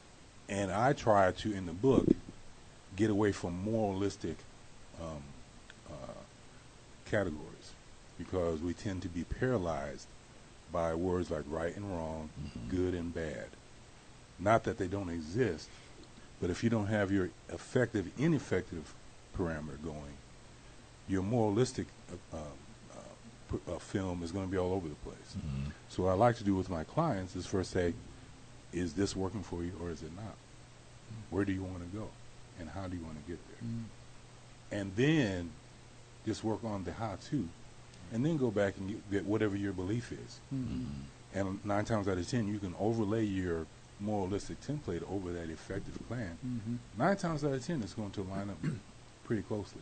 C: and I try to in the book get away from moralistic um, uh, categories because we tend to be paralyzed by words like right and wrong, good and bad. Not that they don't exist, but if you don't have your effective, ineffective parameter going, your moralistic uh, uh, p- uh, film is going to be all over the place. So what I like to do with my clients is first say, is this working for you or is it not? Where do you want to go? And how do you want to get there? And then just work on the how to. And then go back and get- get whatever your belief is. Mm-hmm. And nine times out of ten, you can overlay your moralistic template over that effective plan. Mm-hmm. Nine times out of ten, it's going to line up pretty closely.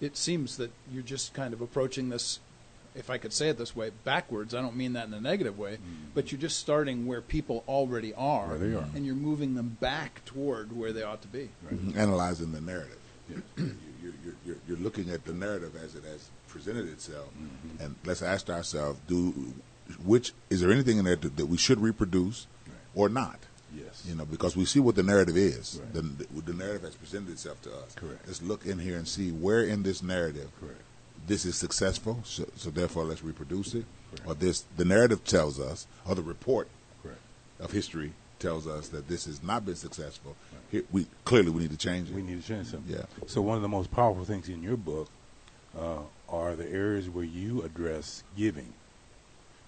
A: It seems that you're just kind of approaching this, if I could say it this way, backwards. I don't mean that in a negative way, mm-hmm. but you're just starting where people already are,
C: Where they are.
A: and you're moving them back toward where they ought to be.
C: Right?
B: Mhm. Analyzing the narrative.
C: Yeah.
B: You- You're, you're, you're, you're looking at the narrative as it has presented itself, and let's ask ourselves: Do which is there anything in there that, that we should reproduce
C: Right.
B: or not?
C: Yes.
B: You know, because we see what the narrative is.
C: Right.
B: The, the narrative has presented itself to us.
C: Correct.
B: Let's look in here and see where in this narrative
C: Correct.
B: this is successful. So, so therefore, let's reproduce it.
C: Correct.
B: Or this, the narrative tells us, or the report
C: Correct.
B: of history tells us that this has not been successful. Here, we clearly we need to change it.
C: We need to change something.
B: Yeah.
C: So one of the most powerful things in your book uh, are the areas where you address giving,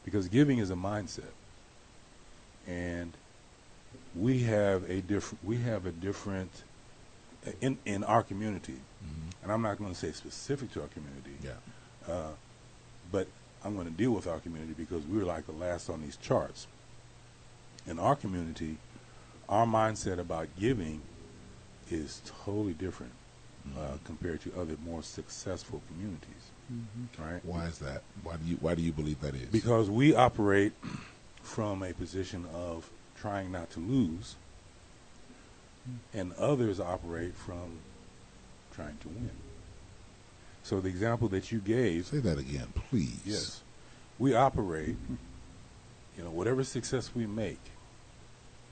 C: because giving is a mindset, and we have a different. We have a different in in our community, and I'm not going to say specific to our community.
B: Yeah.
C: Uh, but I'm going to deal with our community because we're like the last on these charts. In our community, our mindset about giving is totally different uh, compared to other more successful communities, right?
B: Why is that? Why do you Why do you believe that is?
C: Because we operate from a position of trying not to lose, and others operate from trying to win. So the example that you gave
B: say that again, please.
C: Yes. We operate, you know, whatever success we make,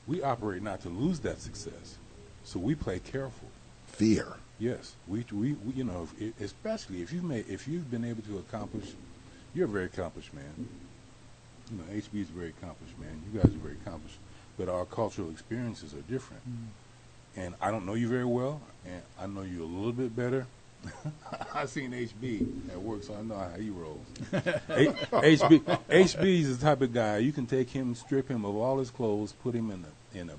C: we operate not to lose that success. So we play careful.
B: Fear.
C: Yes. We, we, we you know, if, especially if you've made, if you've been able to accomplish, you're a very accomplished man. You know, HB is a very accomplished man. You guys are very accomplished. But our cultural experiences are different. Mm-hmm. And I don't know you very well, and I know you a little bit better. I seen HB at work, so I know how he rolls. H- HB HB is the type of guy you can take him, strip him of all his clothes, put him in a in a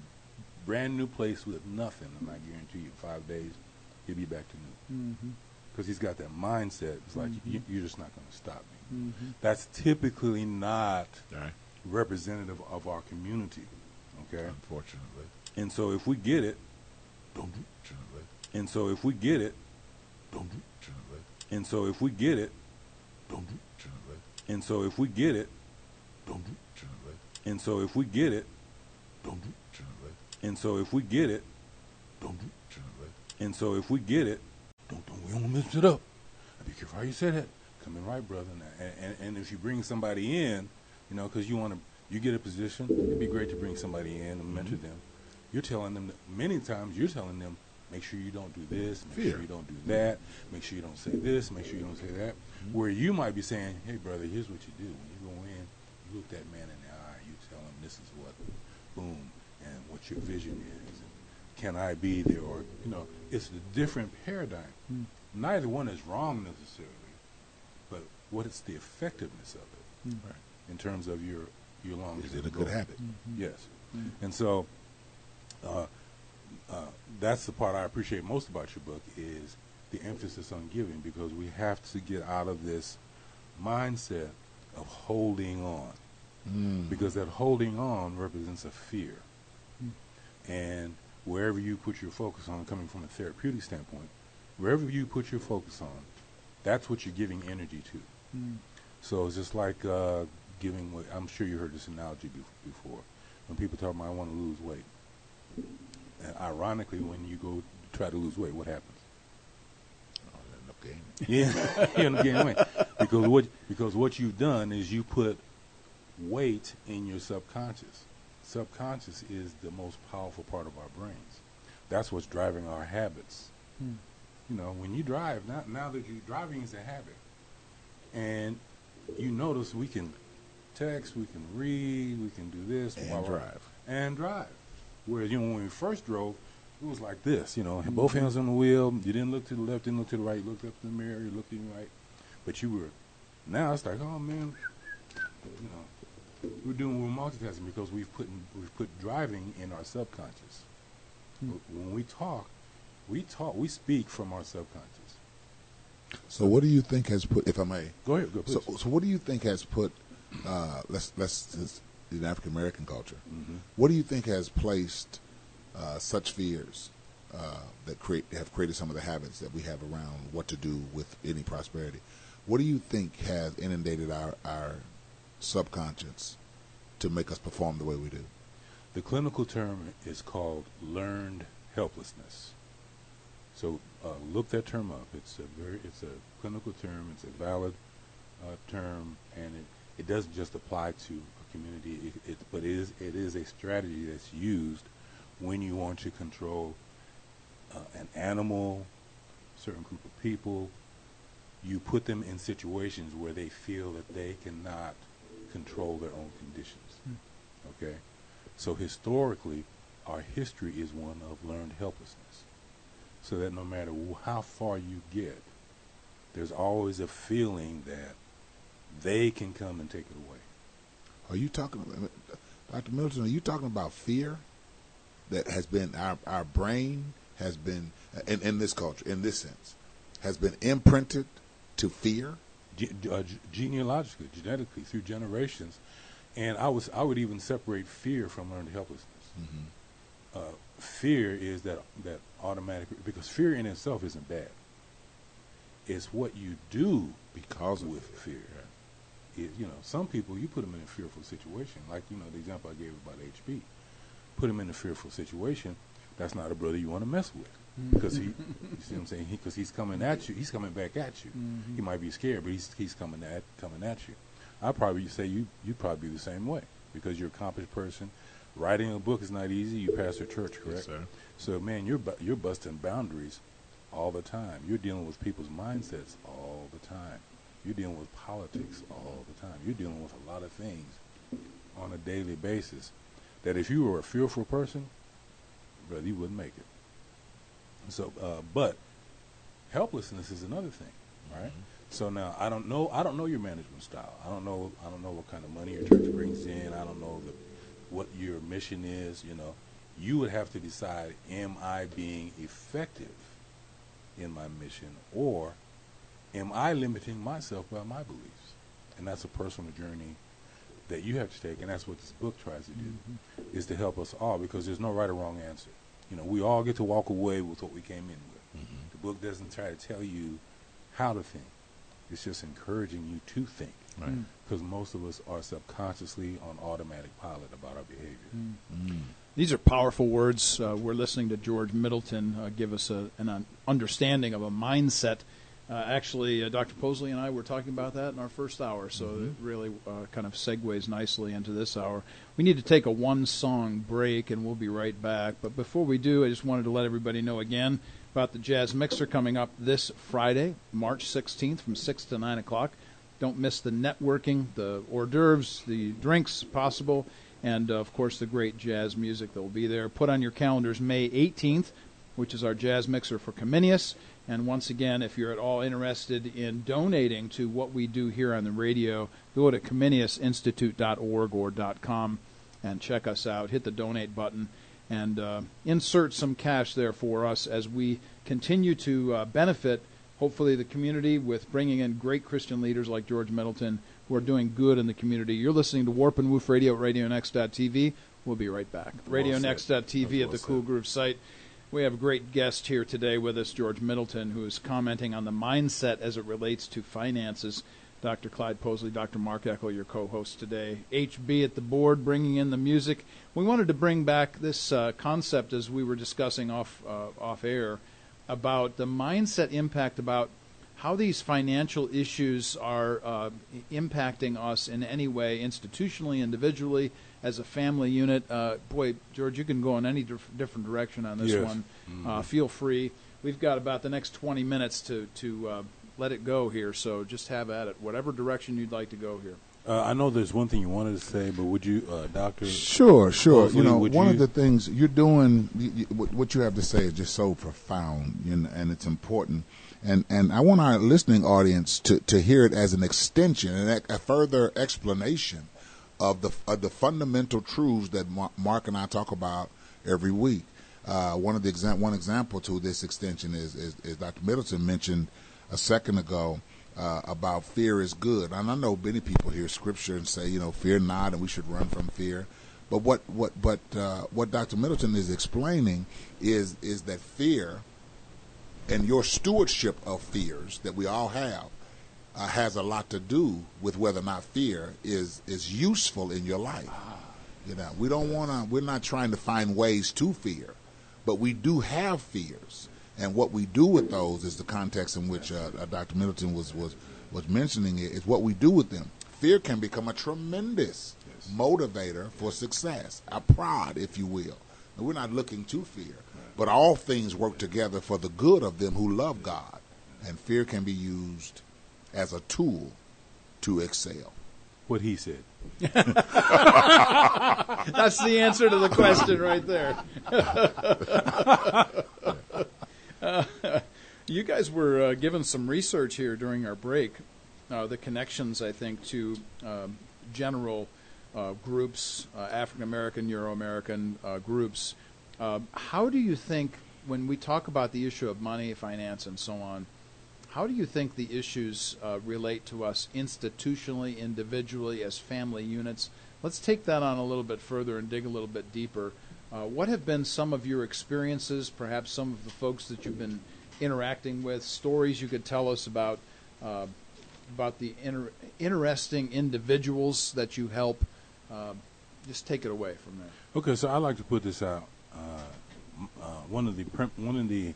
C: brand new place with nothing, and I guarantee you, five days, he'll be back to new.
A: Mm-hmm.
C: Because he's got that mindset. It's like you, you're just not going to stop me.
A: Mm-hmm.
C: That's typically not
B: All right.
C: representative of our community. Okay,
B: Unfortunately.
C: and so if we get it, don't do.
B: Unfortunately.
C: And so if we get it, don't do.
B: Unfortunately.
C: And so if we get it, don't do.
B: Unfortunately.
C: And so if we get it, don't do.
B: Unfortunately.
C: And so if we get it, don't do.
B: Unfortunately.
C: And so if we get it, don't do.
B: Unfortunately.
C: And so if we get it, don't don't we don't mix it up. Be careful how you say that. Come in right, brother. And, and, and if you bring somebody in, you know, because you want to, you get a position. It'd be great to bring somebody in and mentor mm-hmm. them. You're telling them that many times. You're telling them, make sure you don't do this. Make
B: Fear.
C: sure you don't do mm-hmm. that. Make sure you don't say this. Make sure you don't say that. Mm-hmm. Where you might be saying, hey, brother, here's what you do. When you go in, you look that man in the eye. You tell him this is what, boom, and what your vision is. And can I be there? Or you know, it's a different paradigm. Neither one is wrong necessarily, but what is the effectiveness of it
B: Right.
C: in terms of your your long
B: Is it a good habit?
C: Yes, and so uh, uh, that's the part I appreciate most about your book is the emphasis on giving because we have to get out of this mindset of holding on
B: Mm.
C: because that holding on represents a fear. And wherever you put your focus on, coming from a therapeutic standpoint, wherever you put your focus on, that's what you're giving energy to.
A: Mm.
C: So it's just like uh, giving. Weight. I'm sure you heard this analogy bef- before. When people talk about I want to lose weight, and ironically, when you go try to lose weight, what happens?
B: Oh, end up gaining.
C: Yeah, you end up gaining weight because what because what you've done is you put weight in your subconscious. Subconscious is the most powerful part of our brains. That's what's driving our habits.
A: Hmm.
C: You know, when you drive now, now that you're driving is a habit, and you notice we can text, we can read, we can do this,
B: And
C: blah, blah,
B: drive.
C: and drive. Whereas you know when we first drove, it was like this. You know, had both hands on the wheel. You didn't look to the left, didn't look to the right. You looked up in the mirror. You looked in the right. But you were. Now it's like, oh man, you know, we're doing we're multitasking because we've put in, we've put driving in our subconscious.
A: Hmm.
C: When we talk, we talk, we speak from our subconscious.
B: So, what do you think has put, if I may,
C: Go ahead, go
B: so,
C: please.
B: so what do you think has put, uh, let's let's just, in African American culture,
C: Mhm.
B: what do you think has placed uh, such fears uh, that create have created some of the habits that we have around what to do with any prosperity? What do you think has inundated our our subconscious to make us perform the way we do?
C: The clinical term is called learned helplessness. So uh, look that term up. It's a very it's a clinical term. It's a valid uh, term, and it, it doesn't just apply to a community. It, it, but it is it is a strategy that's used when you want to control uh, an animal, certain group of people. You put them in situations where they feel that they cannot control their own conditions. Okay? So historically, our history is one of learned helplessness. So that no matter how far you get, there's always a feeling that they can come and take it away.
B: Are you talking, Dr. Milton? Are you talking about fear that has been our our brain has been in in this culture in this sense has been imprinted to fear?
C: Ge- uh, genealogically, genetically, through generations, and I was I would even separate fear from learned helplessness.
B: Mm-hmm.
C: Uh, fear is that that automatic because fear in itself isn't bad. It's what you do
B: Because of
C: with fear. It, you know, some people you put them in a fearful situation, like you know the example I gave about HB. Put them in a fearful situation. That's not a brother you want to mess with because he, you see what I'm saying? Because he's coming at you. He's coming back at you. Mm-hmm. He might be scared, but he's he's coming at coming at you. I probably say you you'd probably be the same way because you're an accomplished person. Writing a book is not easy. You pastor church, correct?
B: Yes, sir.
C: So man, you're bu- you're busting boundaries all the time. You're dealing with people's mindsets all the time. You're dealing with politics all the time. You're dealing with a lot of things on a daily basis that if you were a fearful person, brother, you wouldn't make it. So, uh, but helplessness is another thing, right? So now I don't know. I don't know your management style. I don't know. I don't know what kind of money your church brings in. I don't know the, what your mission is. You know, you would have to decide: Am I being effective in my mission, or am I limiting myself by my beliefs? And that's a personal journey that you have to take, and that's what this book tries to do, mm-hmm. is to help us all because there's no right or wrong answer. You know, we all get to walk away with what we came in with. Mm-hmm. The book doesn't try to tell you how to think; it's just encouraging you to think. Because right. most of us are subconsciously on automatic pilot about our behavior. Mm.
A: These are powerful words. Uh, we're listening to George Middleton uh, give us a, an understanding of a mindset uh, actually, uh, Dr. Posley and I were talking about that in our first hour, so mm-hmm. it really uh, kind of segues nicely into this hour. We need to take a one song break, and we'll be right back. But before we do, I just wanted to let everybody know again about the Jazz Mixer coming up this Friday, March 16th from 6 to 9 o'clock. Don't miss the networking, the hors d'oeuvres, the drinks possible, and uh, of course the great jazz music that will be there. Put on your calendars May 18th, which is our Jazz Mixer for Comenius. And once again, if you're at all interested in donating to what we do here on the radio, go to comeniusinstitute.org or .com and check us out. Hit the donate button and uh, insert some cash there for us as we continue to uh, benefit, hopefully, the community with bringing in great Christian leaders like George Middleton who are doing good in the community. You're listening to Warp and Woof Radio at RadioNext.tv. We'll be right back. RadioNext.tv at the Cool Groove site. We have a great guest here today with us, George Middleton, who is commenting on the mindset as it relates to finances. Dr. Clyde Posley, Dr. Mark Eckel, your co-host today. HB at the board, bringing in the music. We wanted to bring back this uh, concept as we were discussing off uh, off air about the mindset impact about how these financial issues are uh, impacting us in any way, institutionally, individually, as a family unit. Uh, boy, George, you can go in any dif- different direction on this
C: yes.
A: one. Mm-hmm. Uh, feel free. We've got about the next 20 minutes to to uh, let it go here, so just have at it. Whatever direction you'd like to go here.
C: Uh, I know there's one thing you wanted to say, but would you, uh, Doctor?
B: Sure, sure. you know, one you... of the things you're doing, you, you, what you have to say is just so profound, and, and it's important. And and I want our listening audience to, to hear it as an extension and a, further explanation of the of the fundamental truths that Mark and I talk about every week. Uh, one of the exa- one example to this extension is, is, is Dr. Middleton mentioned a second ago uh, about fear is good, and I know many people hear scripture and say, you know, fear not, and we should run from fear. But what what but uh, what Dr. Middleton is explaining is is that fear and your stewardship of fears that we all have uh, has a lot to do with whether or not fear is is useful in your life. You know, we don't want to. We're not trying to find ways to fear, but we do have fears, and what we do with those is the context in which uh, uh Dr. Middleton was was was mentioning it. Is what we do with them. Fear can become a tremendous yes. motivator for success, a prod, if you will. And we're not looking to fear, but all things work together for the good of them who love God, and fear can be used as a tool to excel.
C: What he said.
A: That's the answer to the question right there. uh, you guys were uh, given some research here during our break, uh, the connections, I think, to um, general uh, groups, uh, African American, Euro American uh, how do you think, when we talk about the issue of money, finance, and so on, how do you think the issues uh, relate to us institutionally, individually, as family units? Let's take that on a little bit further and dig a little bit deeper. Uh, what have been some of your experiences, perhaps some of the folks that you've been interacting with, stories you could tell us about uh, about the inter- interesting individuals that you help? Uh, just take it away from there.
C: Okay, so I like to put this out. Uh, uh, one of the one of the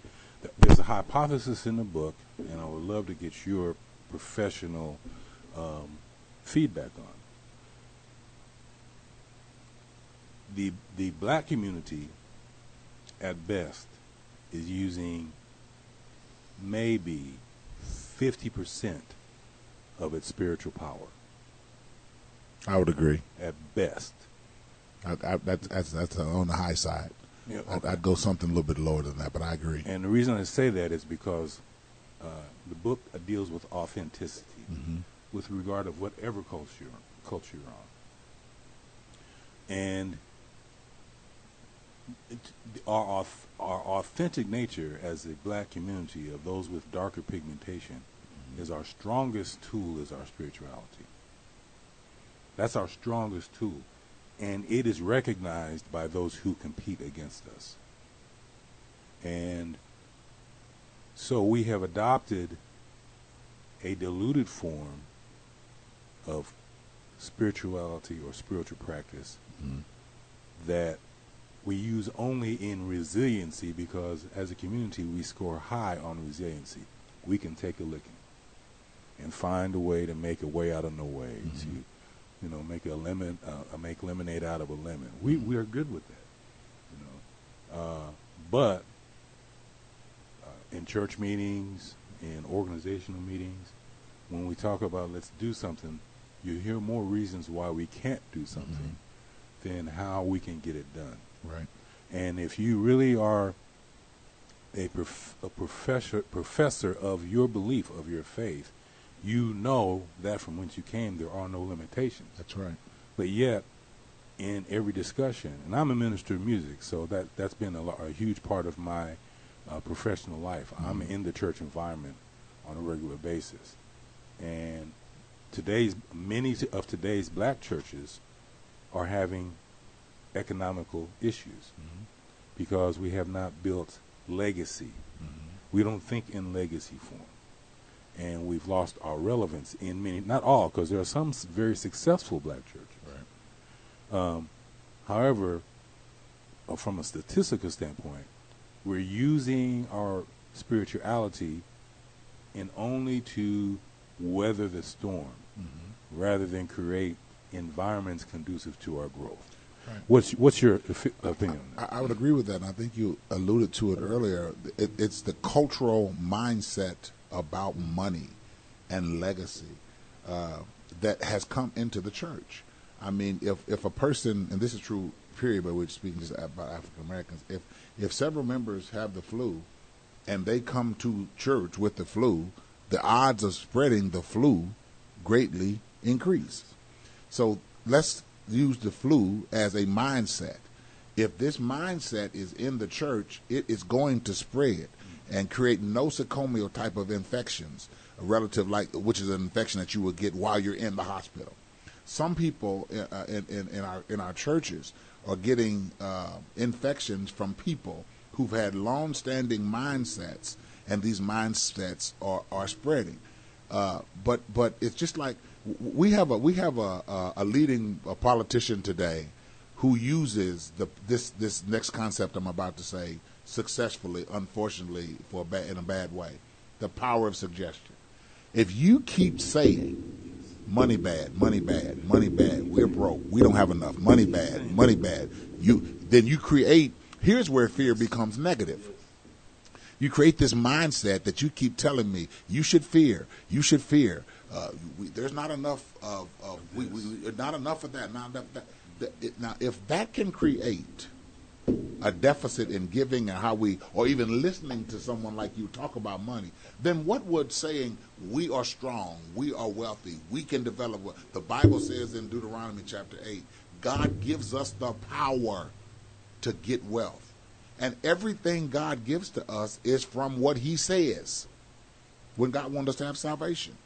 C: there's a hypothesis in the book, and I would love to get your professional um, feedback on. The the black community, at best, is using maybe fifty percent of its spiritual power.
B: I would agree.
C: At best,
B: I, I, that's, that's that's on the high side. Okay. I'd, I'd, go something a little bit lower than that, but I agree.
C: And the reason I say that is because uh, the book deals with authenticity mm-hmm. with regard of whatever culture you're, culture you're on. And our, our authentic nature as a black community of those with darker pigmentation mm-hmm. is our strongest tool is our spirituality. That's our strongest tool. And it is recognized by those who compete against us. And so we have adopted a diluted form of spirituality or spiritual practice mm-hmm. that we use only in resiliency because as a community we score high on resiliency. We can take a licking and find a way to make a way out of no way mm-hmm. to you know make a lemon uh, make lemonade out of a lemon. We we are good with that. You know. Uh, but uh, in church meetings, in organizational meetings, when we talk about let's do something, you hear more reasons why we can't do something mm-hmm. than how we can get it done.
B: Right.
C: And if you really are a, prof- a professor professor of your belief of your faith, you know that from whence you came there are no limitations.
B: That's right.
C: But yet, in every discussion, and I'm a minister of music, so that that's been a, a huge part of my uh, professional life. Mm-hmm. I'm in the church environment on a regular basis, and today's many of today's black churches are having economical issues mm-hmm. because we have not built legacy. Mm-hmm. We don't think in legacy form. And we've lost our relevance in many, not all, because there are some very successful black churches.
B: Right.
C: Um, however, uh, from a statistical standpoint, we're using our spirituality in only to weather the storm mm-hmm. rather than create environments conducive to our growth. Right. What's what's your opinion?
B: I, I, would agree with that. And I think you alluded to it earlier. It, it's the cultural mindset about money and legacy uh, that has come into the church. I mean, if if a person, and this is true, period, but we're speaking just about African Americans. If if several members have the flu, and they come to church with the flu, the odds of spreading the flu greatly increase. So let's use the flu as a mindset. If this mindset is in the church, it is going to spread and create nosocomial type of infections, relative like which is an infection that you will get while you're in the hospital. Some people uh, in, in, in, our in our churches are getting uh, infections from people who've had long-standing mindsets, and these mindsets are are spreading. Uh, but but it's just like we have a we have a a, a leading a politician today who uses the this this next concept I'm about to say successfully, unfortunately, for a in a bad way, the power of suggestion. If you keep saying money bad, money bad, money bad, we're broke, we don't have enough, money bad, money bad, you then you create. Here's where fear becomes negative you create this mindset that you keep telling me you should fear, you should fear. Uh, we, there's not enough of, of we, we, not enough of that. Not enough that. that now, if that can create a deficit in giving and how we, or even listening to someone like you talk about money, then what would saying we are strong, we are wealthy, we can develop the Bible says in Deuteronomy chapter 8, God gives us the power to get wealth. And everything God gives to us is from what He says. When God wanted us to have salvation,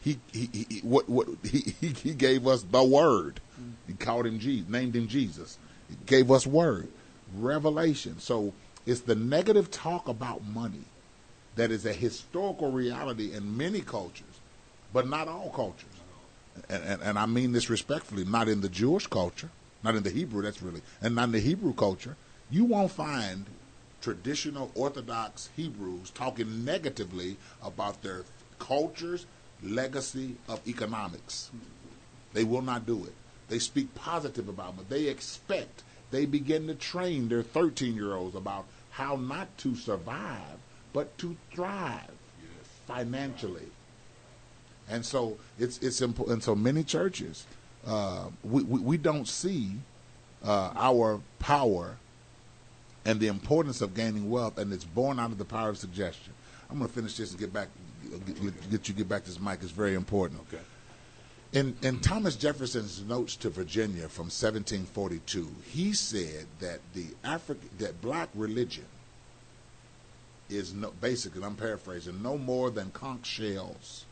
B: He He, he what what he, he gave us the Word. He called him Jesus, named him Jesus. Gave us Word, revelation. So it's the negative talk about money that is a historical reality in many cultures, but not all cultures. And, and, and I mean this respectfully, not in the Jewish culture, not in the Hebrew, that's really, and not in the Hebrew culture you won't find traditional Orthodox Hebrews talking negatively about their culture's legacy of economics. They will not do it. They speak positive about it. They expect, they begin to train their 13 year olds about how not to survive, but to thrive financially. And so it's it's important. So many churches, uh, we, we, we don't see uh, our power and the importance of gaining wealth, and it's born out of the power of suggestion. I'm going to finish this and get back, get, get you get back to this mic. It's very important.
C: Okay.
B: In, in Thomas Jefferson's notes to Virginia from 1742, he said that the African that black religion is no, basically, I'm paraphrasing, no more than conch shells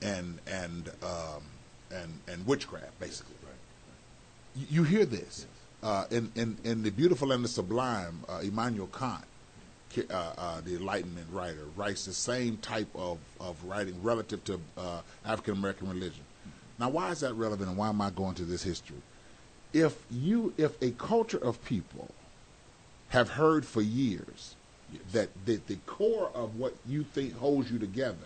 B: and and um, and and witchcraft, basically. You, you hear this uh, in, in in the beautiful and the sublime. Uh, Immanuel Kant, uh, uh, the Enlightenment writer, writes the same type of, of writing relative to uh, African American religion. Now, why is that relevant, and why am I going to this history? If you, if a culture of people have heard for years
C: Yes.
B: that, that the core of what you think holds you together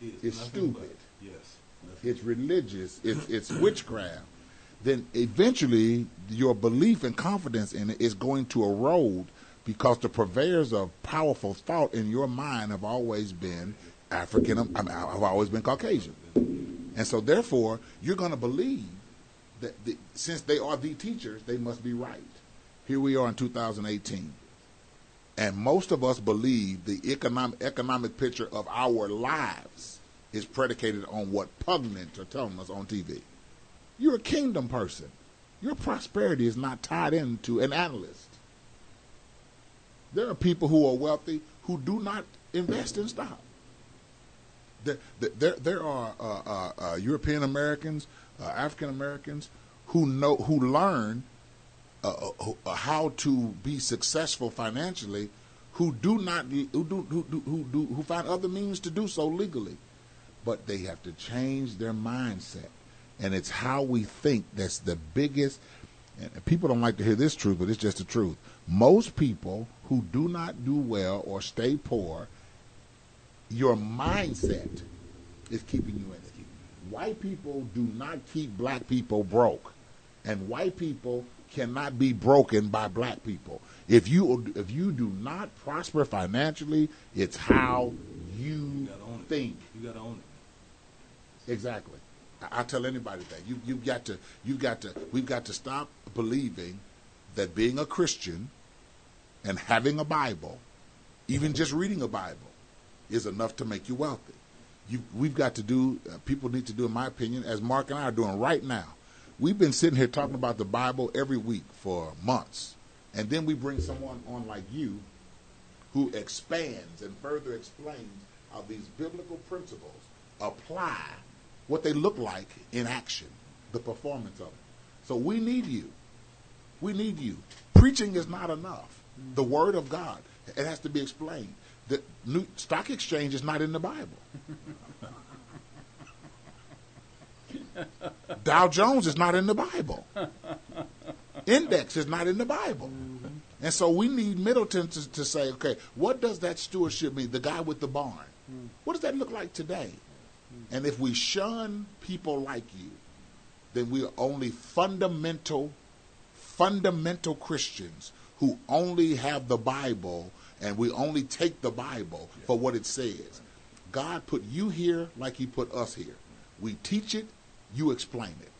C: Yes.
B: is stupid,
C: but- Yes. Nothing
B: it's religious, it's, it's witchcraft, then eventually your belief and confidence in it is going to erode because the purveyors of powerful thought in your mind have always been African, um, I mean, have always been Caucasian. And so therefore, you're going to believe that the, since they are the teachers, they must be right. Here we are in 2018. And most of us believe the economic economic picture of our lives is predicated on what pundits are telling us on TV. You're a kingdom person. Your prosperity is not tied into an analyst. There are people who are wealthy who do not invest in stock. There, there, there are uh, uh, uh, European Americans, uh, African Americans who know who learn uh, uh, how to be successful financially, who do not who do who do, who do who find other means to do so legally, but they have to change their mindset, and it's how we think that's the biggest. And people don't like to hear this truth, but it's just the truth. Most people who do not do well or stay poor, your mindset is keeping you in it. White people do not keep black people broke, and white people cannot be broken by black people. If you if you do not prosper financially, it's how you
C: You gotta it.
B: think.
C: You gotta own it.
B: Exactly. I, I tell anybody that you you've got to you've got to we've got to stop believing that being a Christian and having a Bible, even just reading a Bible, is enough to make you wealthy. You, we've got to do. Uh, people need to do, in my opinion, as Mark and I are doing right now. We've been sitting here talking about the Bible every week for months, and then we bring someone on like you, who expands and further explains how these biblical principles apply what they look like in action, the performance of it. So we need you. We need you. Preaching is not enough. The Word of God, it has to be explained. The new stock exchange is not in the Bible. Dow Jones is not in the Bible. Index is not in the Bible. Mm-hmm. And so we need Middleton to, to say, okay, what does that stewardship mean? The guy with the barn. Mm-hmm. What does that look like today? Mm-hmm. And if we shun people like you, then we are only fundamental, fundamental Christians who only have the Bible and we only take the Bible for what it says. God put you here like He put us here. We teach it, you explain it.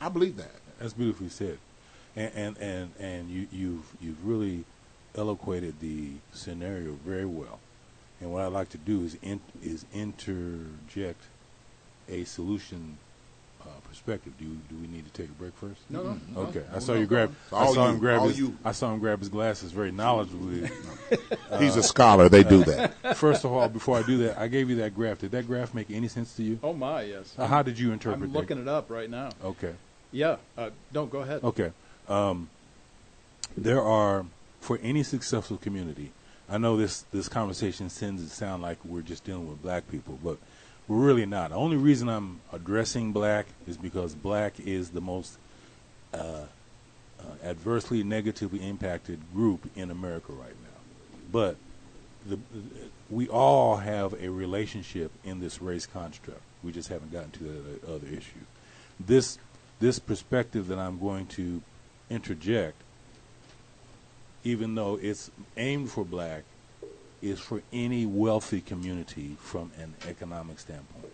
B: I believe that.
C: That's beautifully said, and and and, and you you've you've really eloquated the scenario very well. And what I'd like to do is in, is interject a solution uh, perspective. Do do we need to take a break first?
A: No, no. no.
C: Okay, I saw
B: no,
C: you grab.
B: no.
C: I saw
B: you,
C: him grab his.
B: you.
C: I saw him grab his glasses very knowledgeably.
B: He's a scholar. They do that.
C: First of all, before I do that, I gave you that graph. Did that graph make any sense to you?
A: Oh my, yes.
C: Uh, How did you interpret
A: I'm
C: that?
A: looking it up right now.
C: Okay.
A: Yeah. Uh, don't go ahead.
C: Okay. Um, there are for any successful community. I know this this conversation tends to sound like we're just dealing with black people, but we're really not. The only reason I'm addressing black is because black is the most uh, uh, adversely, negatively impacted group in America right now. But the, we all have a relationship in this race construct. We just haven't gotten to the other issues. This this perspective that I'm going to interject, even though it's aimed for black, is for any wealthy community from an economic standpoint.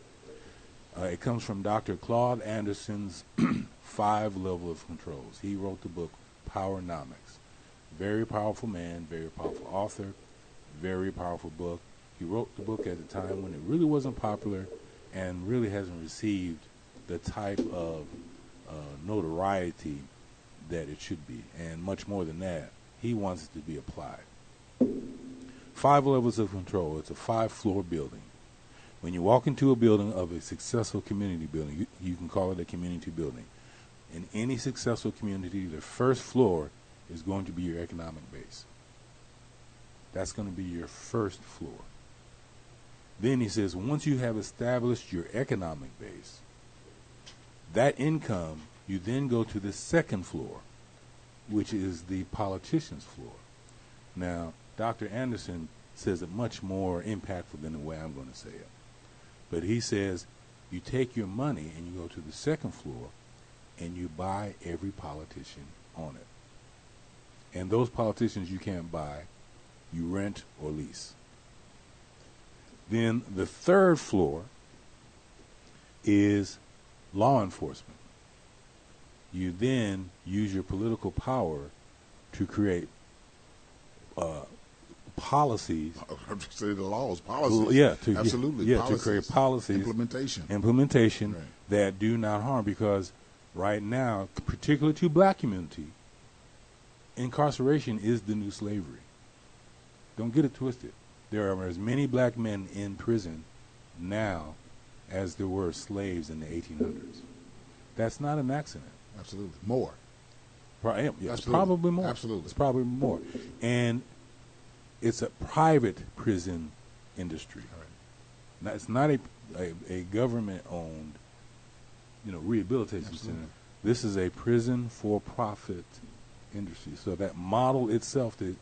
C: Uh, it comes from Dr. Claude Anderson's Five Level of Controls. He wrote the book Powernomics. Very powerful man, very powerful author, very powerful book. He wrote the book at a time when it really wasn't popular, and really hasn't received the type of uh, notoriety that it should be. And much more than that, he wants it to be applied. Five levels of control. It's a five floor building. When you walk into a building of a successful community building, you, you can call it a community building. In any successful community, the first floor is going to be your economic base. That's going to be your first floor. Then he says, once you have established your economic base, that income, you then go to the second floor, which is the politician's floor. Now, Dr. Anderson says it much more impactful than the way I'm going to say it. But he says you take your money and you go to the second floor and you buy every politician on it. And those politicians you can't buy, you rent or lease. Then the third floor is law enforcement. You then use your political power to create uh, policies.
B: Say the laws, policies.
C: Yeah, to,
B: absolutely.
C: Yeah,
B: policies.
C: to create policies,
B: implementation,
C: implementation
B: right.
C: that do not harm. Because right now, particularly to black community, incarceration is the new slavery. Don't get it twisted. There are as many black men in prison now as there were slaves in the 1800s. That's not an accident.
B: Absolutely. More.
C: Pro- yeah, it's
B: Absolutely.
C: probably more.
B: Absolutely.
C: It's probably more. And it's a private prison industry. Now, it's not a, a, a government-owned, you know, rehabilitation
B: Absolutely.
C: center. This is a prison for-profit industry. So that model itself that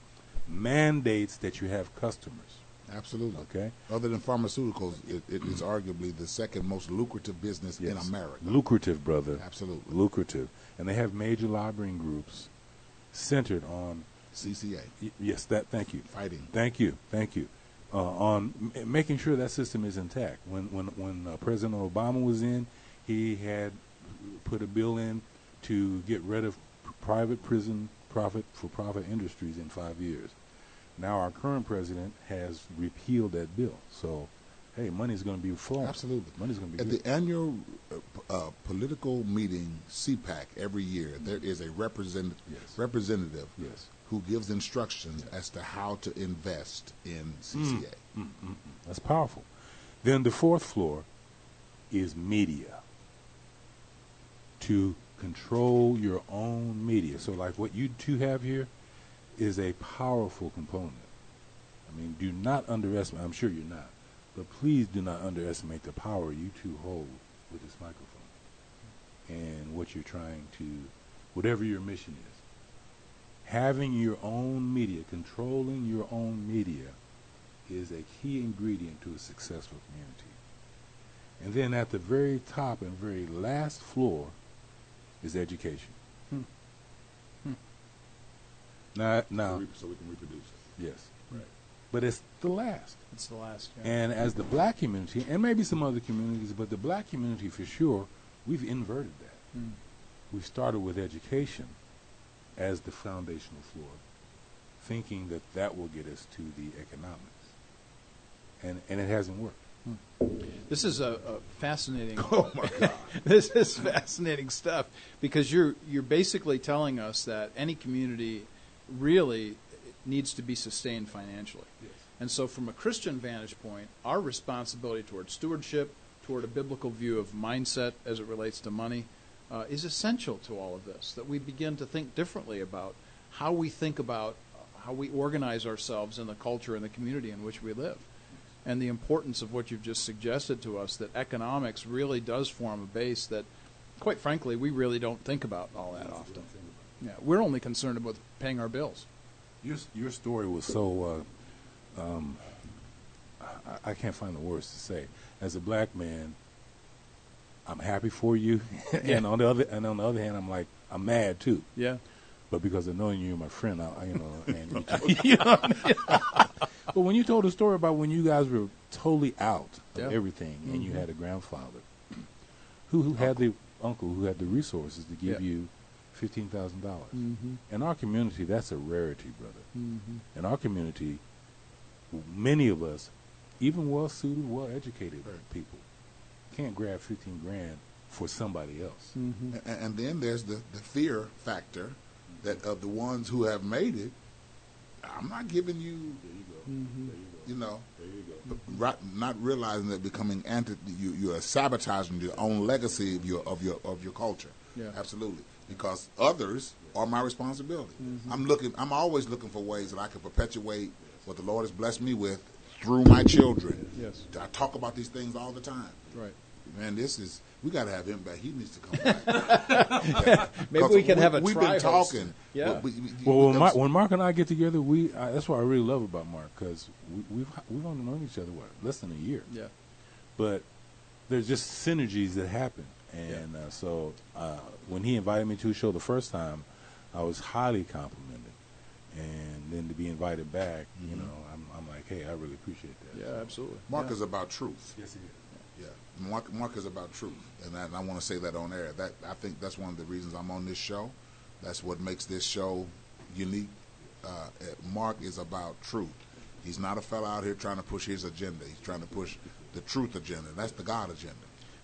C: mandates that you have customers.
B: Absolutely.
C: Okay.
B: Other than pharmaceuticals, it, it is arguably the second most lucrative business in America.
C: Lucrative, brother.
B: Absolutely.
C: Lucrative. And they have major lobbying groups centered on
B: CCA
C: y- yes, that thank you.
B: fighting.
C: Thank you, thank you. Uh, on m- making sure that system is intact. When when when uh, President Obama was in, he had put a bill in to get rid of p- private prison profit for profit industries in five years. Now our current president has repealed that bill. So, hey, money's going to be flowing.
B: Absolutely.
C: money's going to be
B: At
C: good.
B: the annual uh, p- uh, political meeting, CPAC, every year, there is a represent-
C: Yes.
B: representative
C: Yes.
B: Who gives instructions as to how to invest in CCA.
C: Mm, mm, mm, mm. That's powerful. Then the fourth floor is media. To control your own media. So, like what you two have here is a powerful component. I mean, do not underestimate, I'm sure you're not, but please do not underestimate the power you two hold with this microphone and what you're trying to, whatever your mission is. Having your own media, controlling your own media, is a key ingredient to a successful community. And then at the very top and very last floor is education.
A: Hmm. Hmm.
C: Now, now,
B: So we can reproduce it.
C: yes,
B: Right.
C: but it's the last.
A: It's the last. Yeah.
C: And as the black community, and maybe some other communities, but the black community for sure, we've inverted that.
A: Mm.
C: We started with education as the foundational floor, thinking that that will get us to the economics. And, and it hasn't worked. Hmm.
A: This is a, a fascinating.
B: Oh my God.
A: this is fascinating stuff because you're you're basically telling us that any community really needs to be sustained financially. And so, from a Christian vantage point, our responsibility toward stewardship, toward a biblical view of mindset as it relates to money, uh, is essential to all of this. That we begin to think differently about how we think about how we organize ourselves in the culture and the community in which we live. And the importance of what you've just suggested to us that economics really does form a base that, quite frankly, we really don't think about all that often. Yeah, we're only concerned about paying our bills.
C: Your your story was so uh, um, I, I can't find the words to say. As a black man, I'm happy for you, and on the other and on the other hand, I'm like I'm mad too.
A: Yeah.
C: But because of knowing you're my friend, I, I you know, and you, you know what I mean? but when you told the story about when you guys were totally out of
A: Yeah.
C: everything, and you
A: Mhm.
C: had a grandfather who who had the uncle who had the resources to give
A: Yeah.
C: you fifteen thousand dollars.
A: Mm-hmm.
C: In our community, that's a rarity, brother.
A: Mm-hmm.
C: In our community, many of us, even well-suited, well-educated
B: Right.
C: people, can't grab 15 grand for somebody else.
A: Mm-hmm.
B: And, and then there's the, the fear factor that of the ones who have made it. I'm not giving you,
C: There you go.
A: Mm-hmm.
C: There you go.
B: you know,
C: There you go.
B: right, not realizing that becoming anti, you, you are sabotaging your own legacy of your of your of your culture.
A: Yeah.
B: Absolutely, because others are my responsibility.
A: Mm-hmm.
B: I'm looking. I'm always looking for ways that I can perpetuate what the Lord has blessed me with through my children.
A: Yes.
B: I talk about these things all the time.
A: Right.
B: Man, this is we got to have him back. He needs to come back.
A: Maybe we can have a
B: We've
A: tri
B: been talking.
A: Yeah.
B: We- we-
C: Well, when
B: that
C: Mark, when Mark and I get together, we uh, that's what I really love about Mark because we, we've we've only known each other what less than a year,
A: Yeah.
C: but there's just synergies that happen, and uh, so uh, when he invited me to his show the first time, I was highly complimented, and then to be invited back, you know, I'm, I'm like, hey, I really appreciate that.
A: Yeah, absolutely.
B: Mark
A: yeah.
B: is about truth.
C: Yes, he is.
B: Mark, Mark is about truth, and I, and I want to say that on air. That I think that's one of the reasons I'm on this show. That's what makes this show unique. Uh, Mark is about truth. He's not a fella out here trying to push his agenda. He's trying to push the truth agenda. That's the God agenda.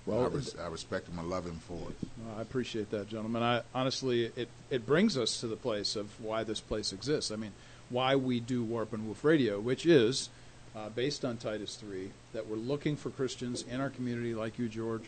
A: Well,
B: I, res- I respect him and love him for it.
A: Well, I appreciate that, gentlemen. I honestly, it it brings us to the place of why this place exists. I mean, why we do Warp and Woof Radio, which is uh, based on Titus three, that we're looking for Christians in our community like you, George,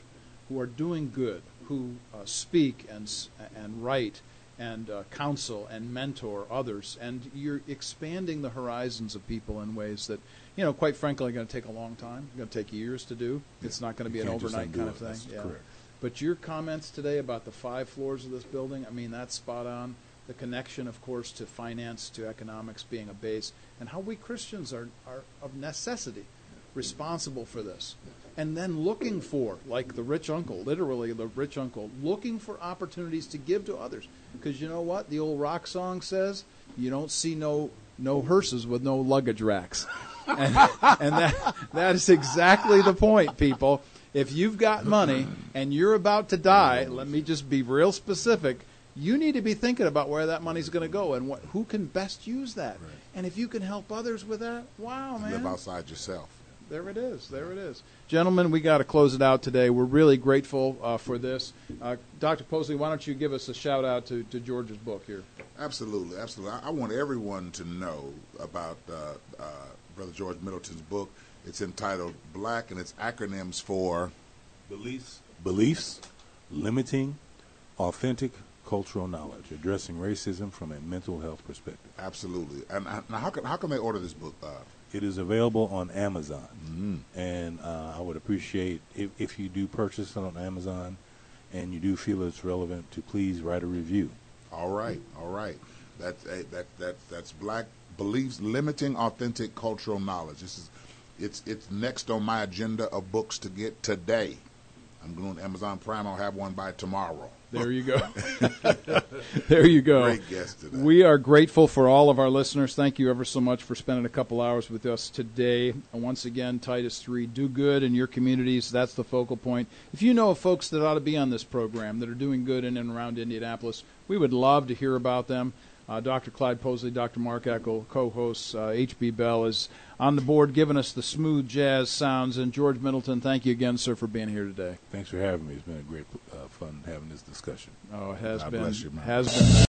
A: who are doing good, who uh, speak and and write and uh, counsel and mentor others, and you're expanding the horizons of people in ways that, you know, quite frankly, are going to take a long time. Going to take years to do. It's not going to be an overnight kind
C: it.
A: of thing.
C: That's
A: yeah.
C: correct.
A: But your comments today about the five floors of this building, I mean, that's spot on. The connection, of course, to finance, to economics being a base, and how we Christians are, are of necessity responsible for this. And then looking for, like the rich uncle, literally the rich uncle, looking for opportunities to give to others. Because you know what? The old rock song says, you don't see no no hearses with no luggage racks. and, and that that is exactly the point, people. If you've got money and you're about to die, let me just be real specific. You need to be thinking about where that money's going to go and what, who can best use that. And if you can help others with that, wow, man.
B: Live outside yourself.
A: There it is. There it is. Gentlemen, we got to close it out today. We're really grateful uh, for this. Uh, Dr. Posley, why don't you give us a shout out to, to George's book here?
B: Absolutely, absolutely. I, I want everyone to know about uh, uh, Brother George Middleton's book. It's entitled Black, and its acronyms for
C: Beliefs, beliefs, limiting, authentic cultural knowledge, addressing racism from a mental health perspective.
B: absolutely. And uh, now, how can how can they order this book? Uh,
C: It is available on Amazon, and uh, I would appreciate if, if you do purchase it on Amazon, and you do feel it's relevant, to please write a review.
B: all right, all right. That's that that that's Black beliefs limiting authentic cultural knowledge. This is it's it's next on my agenda of books to get today. I'm going to Amazon Prime. I'll have one by tomorrow.
A: There you go. there you go.
B: Great guest today.
A: We are grateful for all of our listeners. Thank you ever so much for spending a couple hours with us today. And once again, Titus 3, do good in your communities. That's the focal point. If you know of folks that ought to be on this program that are doing good in and around Indianapolis, we would love to hear about them. Uh, Dr. Clyde Posley, Dr. Mark Eckel, co-hosts uh, H.B. Bell is on the board giving us the smooth jazz sounds. And George Middleton, thank you again, sir, for being here today.
C: Thanks for having me. It's been a great uh, fun having this discussion.
A: Oh, it has
B: God
A: been
B: bless you, man.
A: has been.